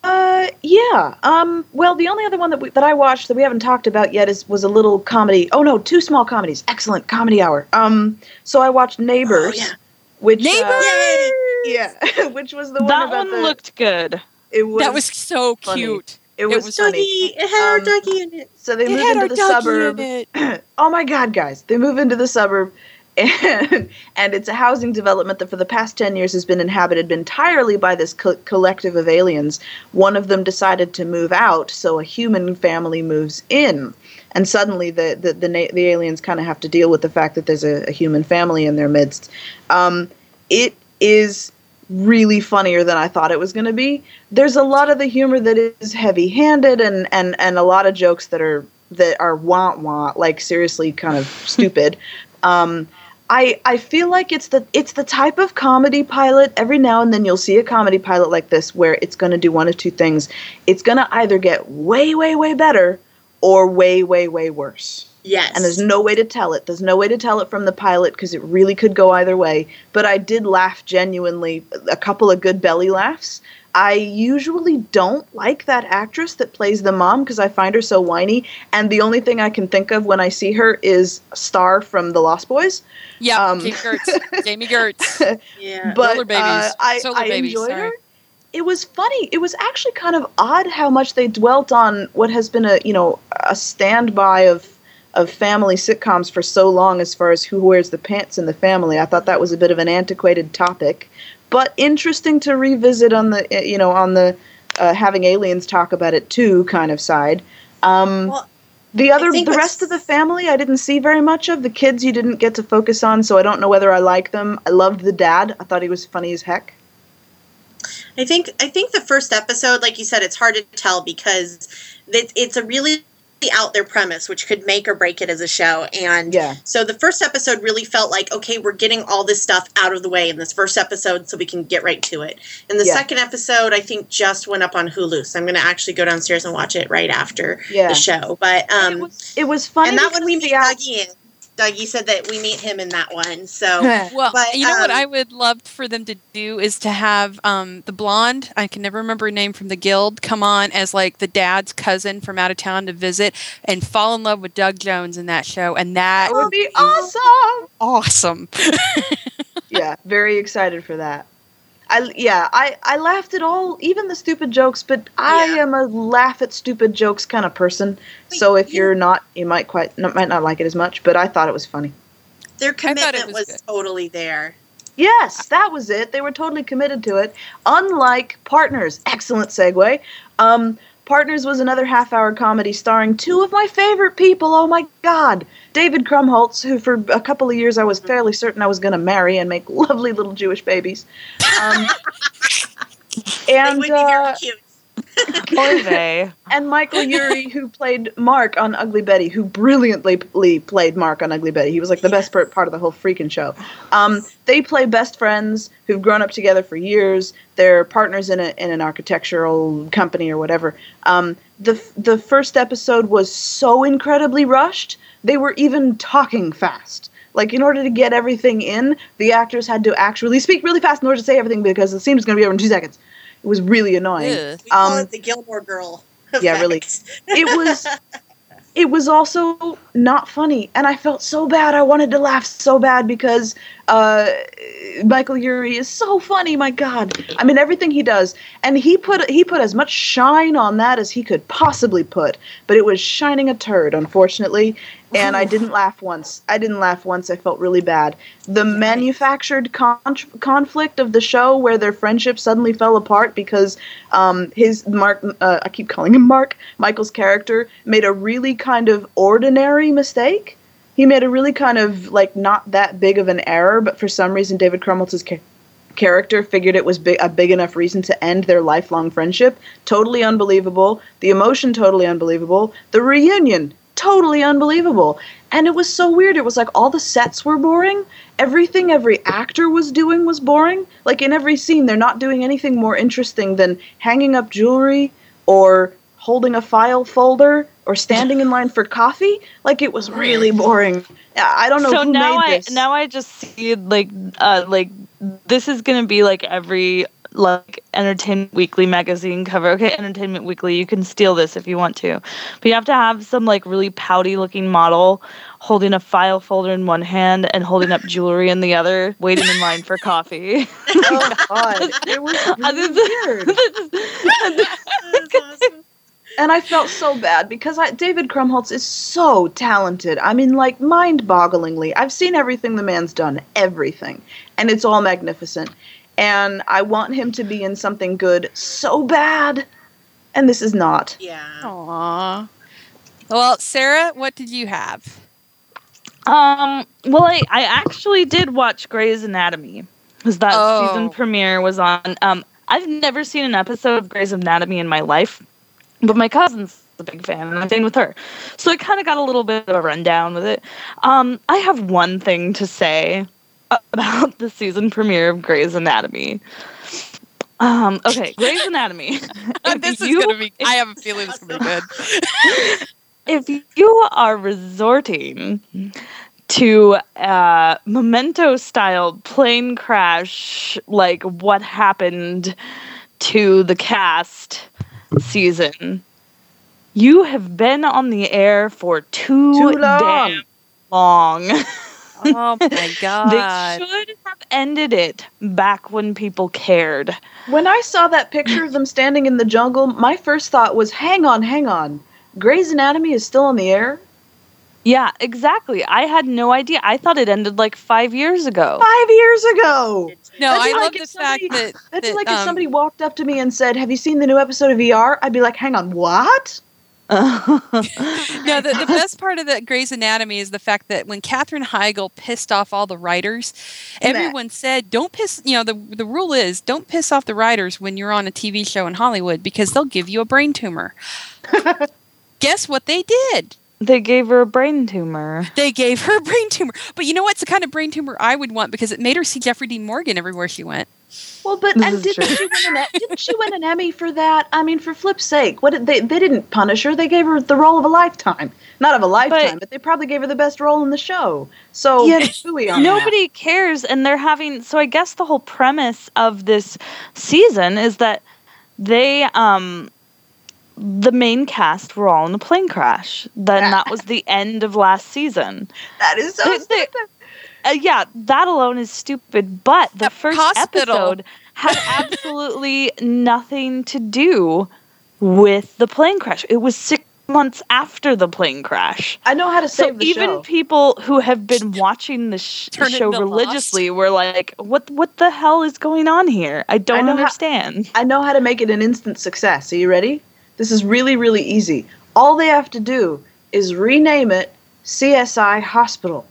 uh, yeah. Um, well, the only other one that we, that I watched that we haven't talked about yet is was a little comedy. Oh no, two small comedies. Excellent comedy hour. Um, so I watched Neighbors, Oh, yeah. which Neighbors! uh, yeah, which was the one that about one the, looked good. It was that was so funny. cute. it was, was funny. Dougie, it had our Um, Dougie in it. So they It move had our into the suburb. in it. oh my god guys they move into the suburb and and it's a housing development that for the past 10 years has been inhabited entirely by this co- collective of aliens one of them decided to move out so a human family moves in and suddenly the the the, the aliens kind of have to deal with the fact that there's a, a human family in their midst um, it is really funnier than I thought it was going to be. There's a lot of the humor that is heavy-handed and and and a lot of jokes that are that are wah wah like seriously kind of stupid. Um, I I feel like it's the it's the type of comedy pilot. Every now and then you'll see a comedy pilot like this where it's going to do one of two things. It's going to either get way way way better or way way way worse Yes, and there's no way to tell it. There's no way to tell it from the pilot because it really could go either way. But I did laugh genuinely, a couple of good belly laughs. I usually don't like that actress that plays the mom because I find her so whiny. And the only thing I can think of when I see her is Star from The Lost Boys. Yeah, Um, Jami Gertz. Jami Gertz. yeah. But babies. uh, I, Solar I babies, enjoyed sorry. her. It was funny. It was actually kind of odd how much they dwelt on what has been a you know a standby of of family sitcoms for so long as far as who wears the pants in the family. I thought that was a bit of an antiquated topic, but interesting to revisit on the uh, you know on the uh, having aliens talk about it too kind of side. Um, Well, the other, the rest of the family, I didn't see very much of. The kids, you didn't get to focus on, so I don't know whether I like them. I loved the dad. I thought he was funny as heck. I think I think the first episode, like you said, it's hard to tell because it, it's a really out there premise, which could make or break it as a show. And Yeah. so the first episode really felt like, okay, we're getting all this stuff out of the way in this first episode, so we can get right to it. And the Yeah. second episode, I think, just went up on Hulu, so I'm going to actually go downstairs and watch it right after Yeah. the show. But um, it, was, it was funny. and that one we meet Dougie in. Dougie said that we meet him in that one. So Well, But, you know what um, I would love for them to do is to have um, the blonde, I can never remember her name from the guild, come on as like the dad's cousin from out of town to visit and fall in love with Doug Jones in that show. And that That would be awesome. awesome. yeah, very excited for that. I yeah, I I laughed at all, even the stupid jokes. But I Yeah. am a laugh at stupid jokes kind of person. So if you- you're not, you might quite not, might not like it as much. But I thought it was funny. Their thought it commitment was was, totally there. Yes, that was it. They were totally committed to it. Unlike Partners, excellent segue. Um, Partners was another half-hour comedy starring two of my favorite people. Oh my God, David Krumholtz, who for a couple of years I was fairly certain I was going to marry and make lovely little Jewish babies, um, and would be very uh, cute. Oy vey. and Michael Urie, who played Mark on Ugly Betty, who brilliantly played Mark on Ugly Betty. He was like the best part part of the whole freaking show. Um, they play best friends who've grown up together for years. They're partners in, a, in an architectural company or whatever. Um, the the first episode was so incredibly rushed. They were even talking fast. Like in order to get everything in, the actors had to actually speak really fast in order to say everything because the scene was going to be over in two seconds. It was really annoying. We call um, it the Gilmore Girl. yeah, really. it was it was also not funny and i felt so bad i wanted to laugh so bad because uh, michael Urie is so funny my god i mean everything he does and he put he put as much shine on that as he could possibly put but it was shining a turd unfortunately and i didn't laugh once. I didn't laugh once. I felt really bad. The manufactured con- conflict of the show where their friendship suddenly fell apart because um, his mark uh, i keep calling him mark michael's character made a really kind of ordinary mistake. He made a really kind of like not that big of an error but for some reason david krumholtz's ca- character figured it was a big enough reason to end their lifelong friendship. Totally unbelievable. The emotion totally unbelievable. The reunion totally unbelievable. And it was so weird. It was like all the sets were boring. Everything every actor was doing was boring. Like in every scene they're not doing anything more interesting than hanging up jewelry or holding a file folder or standing in line for coffee. Like it was really boring. I don't know so who now made I now I just see like uh like this is gonna be like every like Entertainment Weekly magazine cover. Okay, Entertainment Weekly, you can steal this if you want to, but you have to have some like really pouty looking model holding a file folder in one hand and holding up jewelry in the other, waiting in line for coffee. oh god it was really weird awesome. and I felt so bad because I, David Krumholtz is so talented. I mean, like mind-bogglingly. I've seen everything the man's done, everything, and it's all magnificent. And I want him to be in something good so bad, and this is not. Yeah. Aww. Well, Sarah, what did you have? Um, well, I, I actually did watch Grey's Anatomy because that Oh. season premiere was on. Um, I've never seen an episode of Grey's Anatomy in my life, but my cousin's a big fan, and I've been with her, so I kind of got a little bit of a rundown with it. Um, I have one thing to say about the season premiere of Grey's Anatomy. Um, okay, Grey's Anatomy. This is gonna be. I have a feeling it's gonna be good. if you are resorting to uh, memento style plane crash like what happened to the cast season you have been on the air for too, Too long. damn long Oh my god. they should have ended it back when people cared When I saw that picture of them standing in the jungle, my first thought was, "Hang on, hang on. Grey's Anatomy is still on the air." yeah exactly i had no idea i thought it ended like five years ago Five years ago. No, That'd I be love like the if fact that That's that, like if um, somebody walked up to me and said, "Have you seen the new episode of ER?" I'd be like, "Hang on, what?" no, the, the best part of that Grey's Anatomy is the fact that when Katherine Heigl pissed off all the writers, everyone said, "Don't piss." You know, the the rule is don't piss off the writers when you're on a TV show in Hollywood because they'll give you a brain tumor. Guess what they did? they gave her a brain tumor They gave her a brain tumor. But you know what's the kind of brain tumor I would want because it made her see Jeffrey Dean Morgan everywhere she went. Well, but and didn't she win an didn't she win an Emmy for that? I mean, for flip's sake, what did they they didn't punish her? They gave her the role of a lifetime, not of a lifetime, but, they probably gave her the best role in the show. So Yeah, nobody cares and they're having so i guess the whole premise of this season is that they um the main cast were all in a plane crash then that was the end of last season that. That is so They- stupid. Uh, yeah that alone is stupid but the That first hospital. episode had absolutely nothing to do with the plane crash it was six months after the plane crash. I know how to So save the even show. people who have been watching the sh- show into Lost. religiously were like, "What? What the hell is going on here? I don't know how- understand." I know how to make it an instant success. Are you ready? This is really, really easy. All they have to do is rename it CSI Hospital.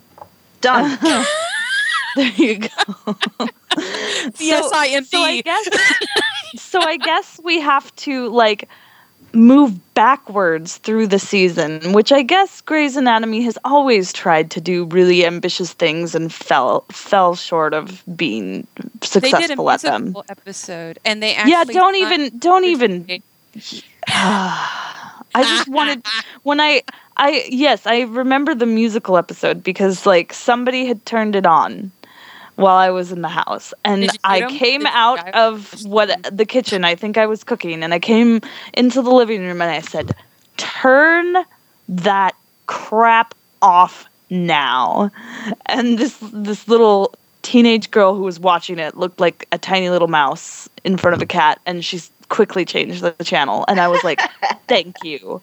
Done. there you go. CSIMD. So I guess. so I guess we have to like move backwards through the season, which I guess Grey's Anatomy has always tried to do really ambitious things and fell fell short of being they did a successful at them. episode, and they actually Yeah, don't even don't even I just wanted when I I yes, I remember the musical episode because like somebody had turned it on while I was in the house. And I came Did out of what the kitchen, I think I was cooking and I came into the living room and I said, "Turn that crap off now." And this this little teenage girl who was watching it looked like a tiny little mouse in front of a cat and she quickly changed the channel and I was like, "Thank you."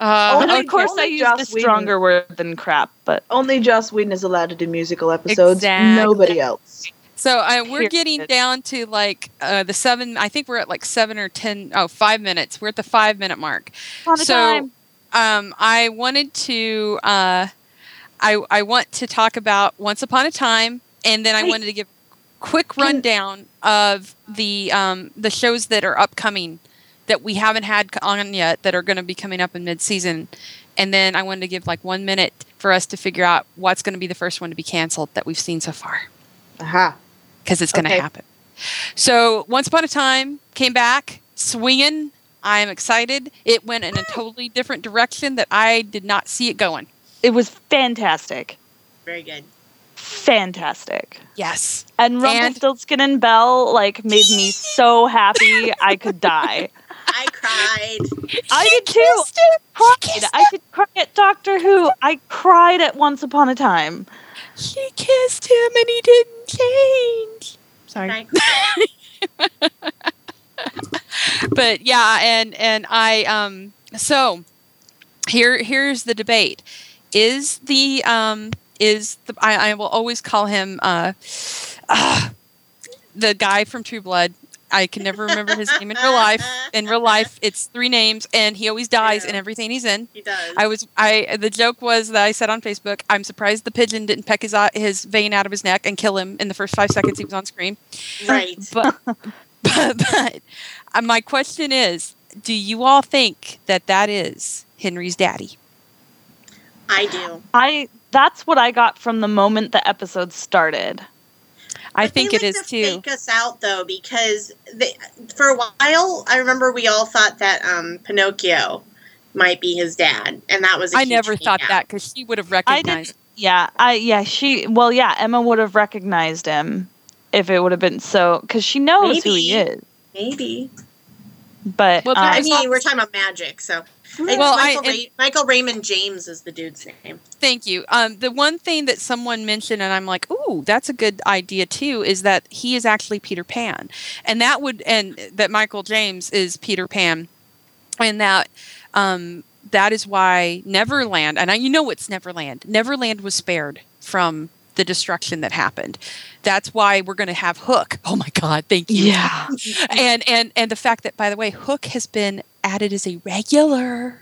Uh, And Only- of course, I used a Joss Whedon- stronger word than crap, but Only Joss Whedon is allowed to do musical episodes. Exactly. Nobody else. So uh, we're Period. getting down to like uh, the seven. I think we're at like seven or ten. Oh, five minutes. We're at the five minute mark. So- Um, I wanted to. Uh, I I want to talk about Once Upon a Time, and then I Wait. wanted to give quick rundown of the um, the shows that are upcoming that we haven't had on yet that are going to be coming up in mid season, and then I wanted to give like one minute for us to figure out what's going to be the first one to be canceled that we've seen so far Aha. because it's going to Okay. happen. So, Once Upon a Time came back swinging. I am excited. It went in a totally different direction that I did not see it going. It was fantastic. Very good. Fantastic. Yes. And And- Rumpelstiltskin and Belle like made me so happy I could die. I cried. I did too. Cried. I could cry at Doctor Who. I cried at Once Upon a Time. She kissed him and he didn't change. Sorry. But yeah, and and I um so here here's the debate. Is the um is the I, I will always call him uh, uh the guy from True Blood. I can never remember his name in real life. In real life, it's three names, and he always dies in everything he's in. He does. I was I the joke was that I said on Facebook, I'm surprised the pigeon didn't peck his eye- his vein out of his neck and kill him in the first five seconds he was on screen. right. But but, but uh, my question is, do you all think that that is Henry's daddy? I do. I that's what I got from the moment the episode started. I But think they it to too. Fake us out though, because they, for a while, I remember we all thought that um, Pinocchio might be his dad, and that was. I I never thought that because she would have I recognized. didn't. Yeah, I yeah she well yeah Emma would have recognized him if it would have been so because she knows who he is. Maybe. But Well, um, I mean, we're talking about magic, so. It's Well, I- Michael, and- Ra- Michael Raymond James is the dude's name. Thank you. Um, the one thing that someone mentioned, and I'm like, "Ooh, that's a good idea too," is that he is actually Peter Pan, and that would, and that Michael James is Peter Pan, and that, um, that is why Neverland, and I, you know it's Neverland. Neverland was spared from the destruction that happened. That's why we're going to have Hook. Oh my God, thank you. yeah, and and and the fact that, by the way, Hook has been added as a regular.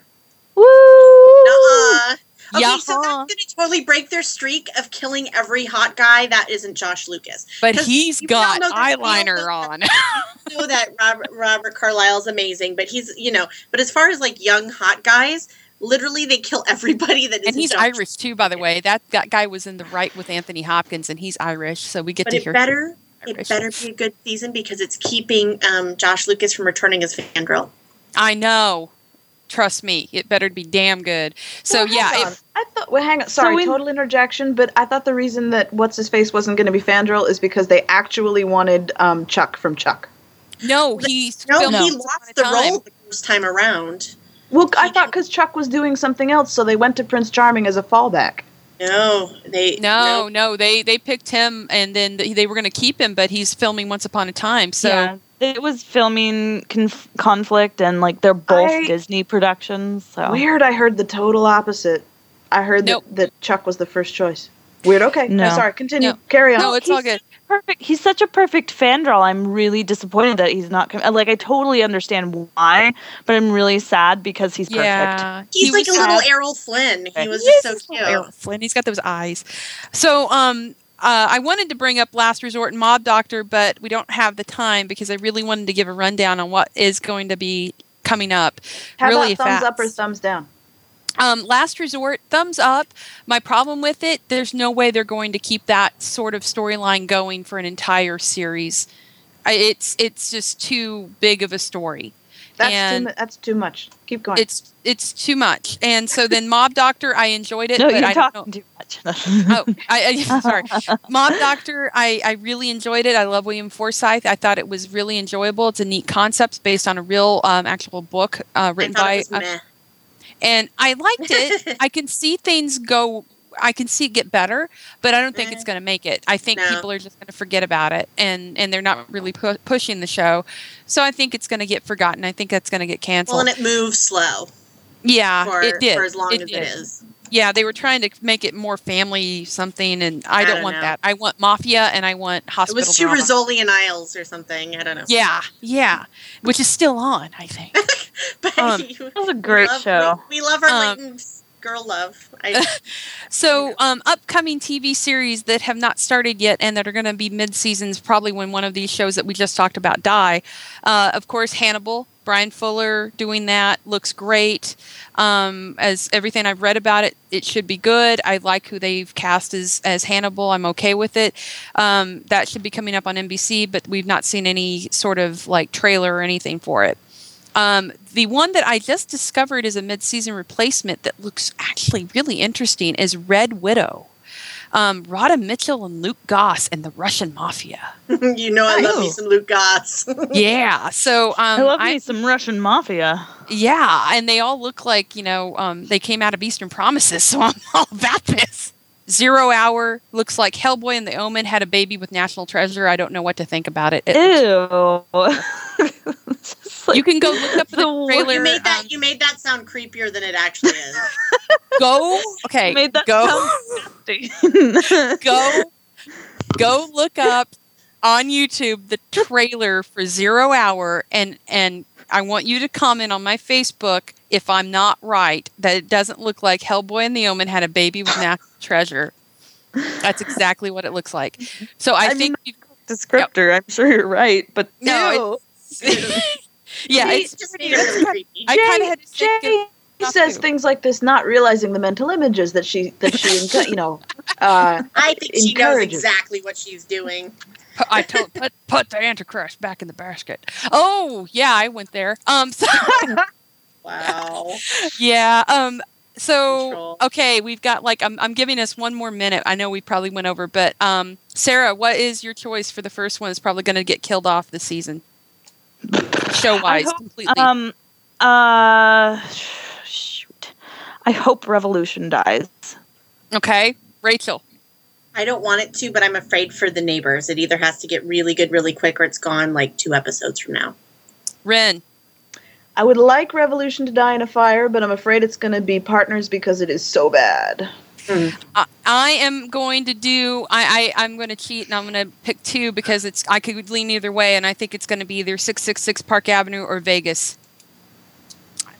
woo! Uh-uh. Okay, Yeah. so that's going to totally break their streak of killing every hot guy that isn't Josh Lucas. But he's got know that- we all eyeliner on. know that Robert, Robert Carlyle's amazing, but he's, you know, but as far as like young hot guys, literally they kill everybody that and he's Josh Irish too, by the way. That that guy was in the Rite with Anthony Hopkins, and he's Irish, so we get But to it hear. better, it better be a good season because it's keeping um, Josh Lucas from returning as Fandral. I know. Trust me, it better be damn good. So Well, yeah, if, I thought. Well, hang on. Sorry, in- total interjection. But I thought the reason that what's his face wasn't going to be Fandral is because they actually wanted um, Chuck from Chuck. no, he's No, he lost the Time. role the first time around. Well, I thought because Chuck was doing something else, so they went to Prince Charming as a fallback. No, they No, no, they they picked him, and then they were going to keep him, but he's filming Once Upon a Time. So yeah, it was filming conf- conflict, and like they're both I- Disney productions. So Weird. I heard the total opposite. I heard Nope. that, that Chuck was the first choice. Weird. Okay. No. No. sorry. Continue. No. Carry on. No, it's all good. perfect. He's such a perfect Fandral. I'm really disappointed that he's not. Com- like I totally understand why, but I'm really sad because he's perfect. Yeah, He's he like a was little. Errol Flynn. He was He just so a little Errol cute. Flynn. He's got those eyes. So, um, uh, I wanted to bring up Last Resort and Mob Doctor, but we don't have the time because I really wanted to give a rundown on what is going to be coming up. How really about thumbs fast. up or thumbs down? Um, Last Resort, thumbs up. My problem with it, there's no way they're going to keep that sort of storyline going for an entire series. I, it's it's just too big of a story. That's And- too. That's too much. Keep going. It's it's too much. And so then Mob Doctor, I enjoyed it, No, but you're I don't know. talking too much. oh, I, I sorry. Mob Doctor, I, I really enjoyed it. I love William Forsythe. I thought it was really enjoyable. It's a neat concept based on a real um, actual book uh, written thought by, it was uh, meh. and I liked it. I can see things go. I can see it get better, but I don't think it's Eh. going to make it. I think No. people are just going to forget about it, and and they're not really pu- pushing the show. So I think it's going to get forgotten. I think that's going to get canceled. Well, and it moves slow yeah, for, it did. for as long It as did it is. yeah, they were trying to make it more family something, and I, I don't, don't want know. that. I want mafia and I want hospital. It hospital. was two drama. Rizzoli and Isles or something. I don't know. Yeah, yeah, which is still on, I think. But Um, you- That was a great love- show. We, we love our Um, latent girl love. I, So, um, upcoming TV series that have not started yet and that are going to be mid seasons, probably when one of these shows that we just talked about die. Uh, of course, Hannibal. Bryan Fuller doing that looks great. Um, as everything I've read about it, it should be good. I like who they've cast as as Hannibal. I'm okay with it. Um, that should be coming up on NBC, but we've not seen any sort of like trailer or anything for it. Um, the one that I just discovered is a mid-season replacement that looks actually really interesting is Red Widow. Um, Radha Mitchell and Luke Goss and the Russian Mafia. you know, I love me Oh. some Luke Goss. Yeah, so um, I love I- me some Russian mafia. yeah, and they all look like you know um, they came out of Eastern Promises, so I'm all about this. Zero Hour looks like Hellboy and the Omen had a baby with National Treasure. I don't know what to think about it. It- Ew. It's just like- you can go look up the The trailer. you made that. um, you made that sound creepier than it actually is. go okay. made that go. sound go go look up on YouTube the trailer for Zero Hour and and I want you to comment on my Facebook if I'm not right that it doesn't look like Hellboy and the Omen had a baby with National Treasure. That's exactly what it looks like. So I, I think you descriptor. I'm sure you're right, but No, ew. Yeah, He it's just pretty- made it creepy. I kind of had to say Jay, good- He says to. things like this, not realizing the mental images that she that she enco- you know. Uh, I think she knows exactly what she's doing. Put- I told put put the Antichrist back in the basket. Oh yeah, I went there. Um, so Wow. yeah. Um. So Control. okay, we've got like I'm I'm giving us one more minute. I know we probably went over, but um, Sarah, what is your choice for the first one? Is probably going to get killed off this season, show wise, completely. Um. Uh. Shoot. I hope Revolution dies. okay, Rachel. I don't want it to, but I'm afraid for the neighbors. It either has to get really good really quick or it's gone like two episodes from now. Ren. I would like Revolution to die in a fire, but I'm afraid it's going to be Partners because it is so bad. I, I am going to do. I, I I'm going to cheat and I'm going to pick two because it's I could lean either way, and I think it's going to be either six six six Park Avenue or Vegas.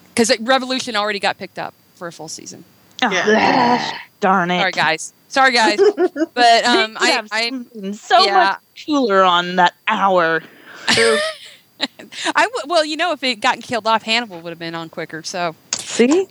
Because Revolution already got picked up for a full season. Oh, Yeah. darn it. Sorry guys. Sorry guys. But um, I have I so yeah. much cooler on that hour. I w- well, you know, if it gotten killed off, Hannibal would have been on quicker. So, See?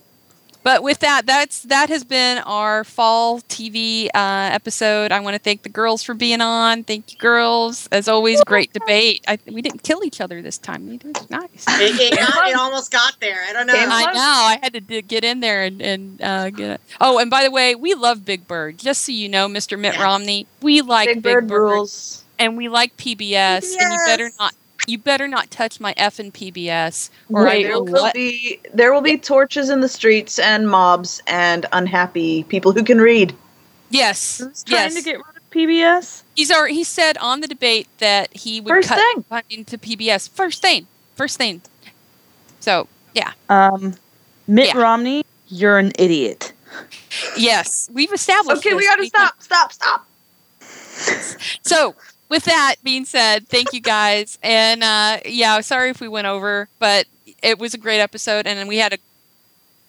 But with that, that's that has been our fall TV uh, episode. I want to thank the girls for being on. Thank you, girls. As always, great debate. I, we didn't kill each other this time. We did nice. It, it, got, it almost got there. I don't know. Came I know. I had to d- get in there and, and uh, get it. Oh, and by the way, we love Big Bird. Just so you know, Mr. Mitt Yeah. Romney, we like Big Bird rules. and we like PBS, and you better not. You better not touch my effing PBS, or Wait, I There will. will what? be there will be torches in the streets and mobs and unhappy people who can read. Yes, Who's trying yes. to get rid of PBS? He's already, he said on the debate that he would First cut thing. funding to PBS. First thing. First thing. So, yeah. Um, Mitt Yeah. Romney, you're an idiot. Yes. We've established Okay, we gotta stop, stop, stop. So, with that being said, thank you guys. And uh, yeah, sorry if we went over, but it was a great episode and we had a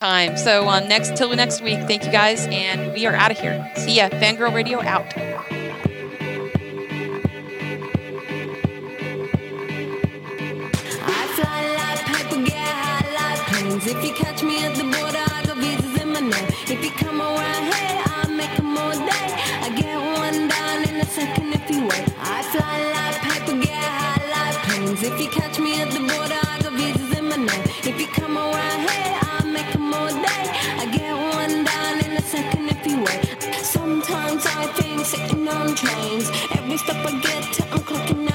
time. So, on next till next week, thank you guys, and we are out of here. See ya. Fangirl Radio out. I fly like paper, get high like planes. If you catch me at the border, I got visas in my name. If you come around here, I'll make 'em all day. I get If you catch me at the border, I got visas in my name. If you come around here, I'll make 'em all day. I get one down in a second if you wait. Sometimes I think sitting on trains. Every step I get to, I'm clocking that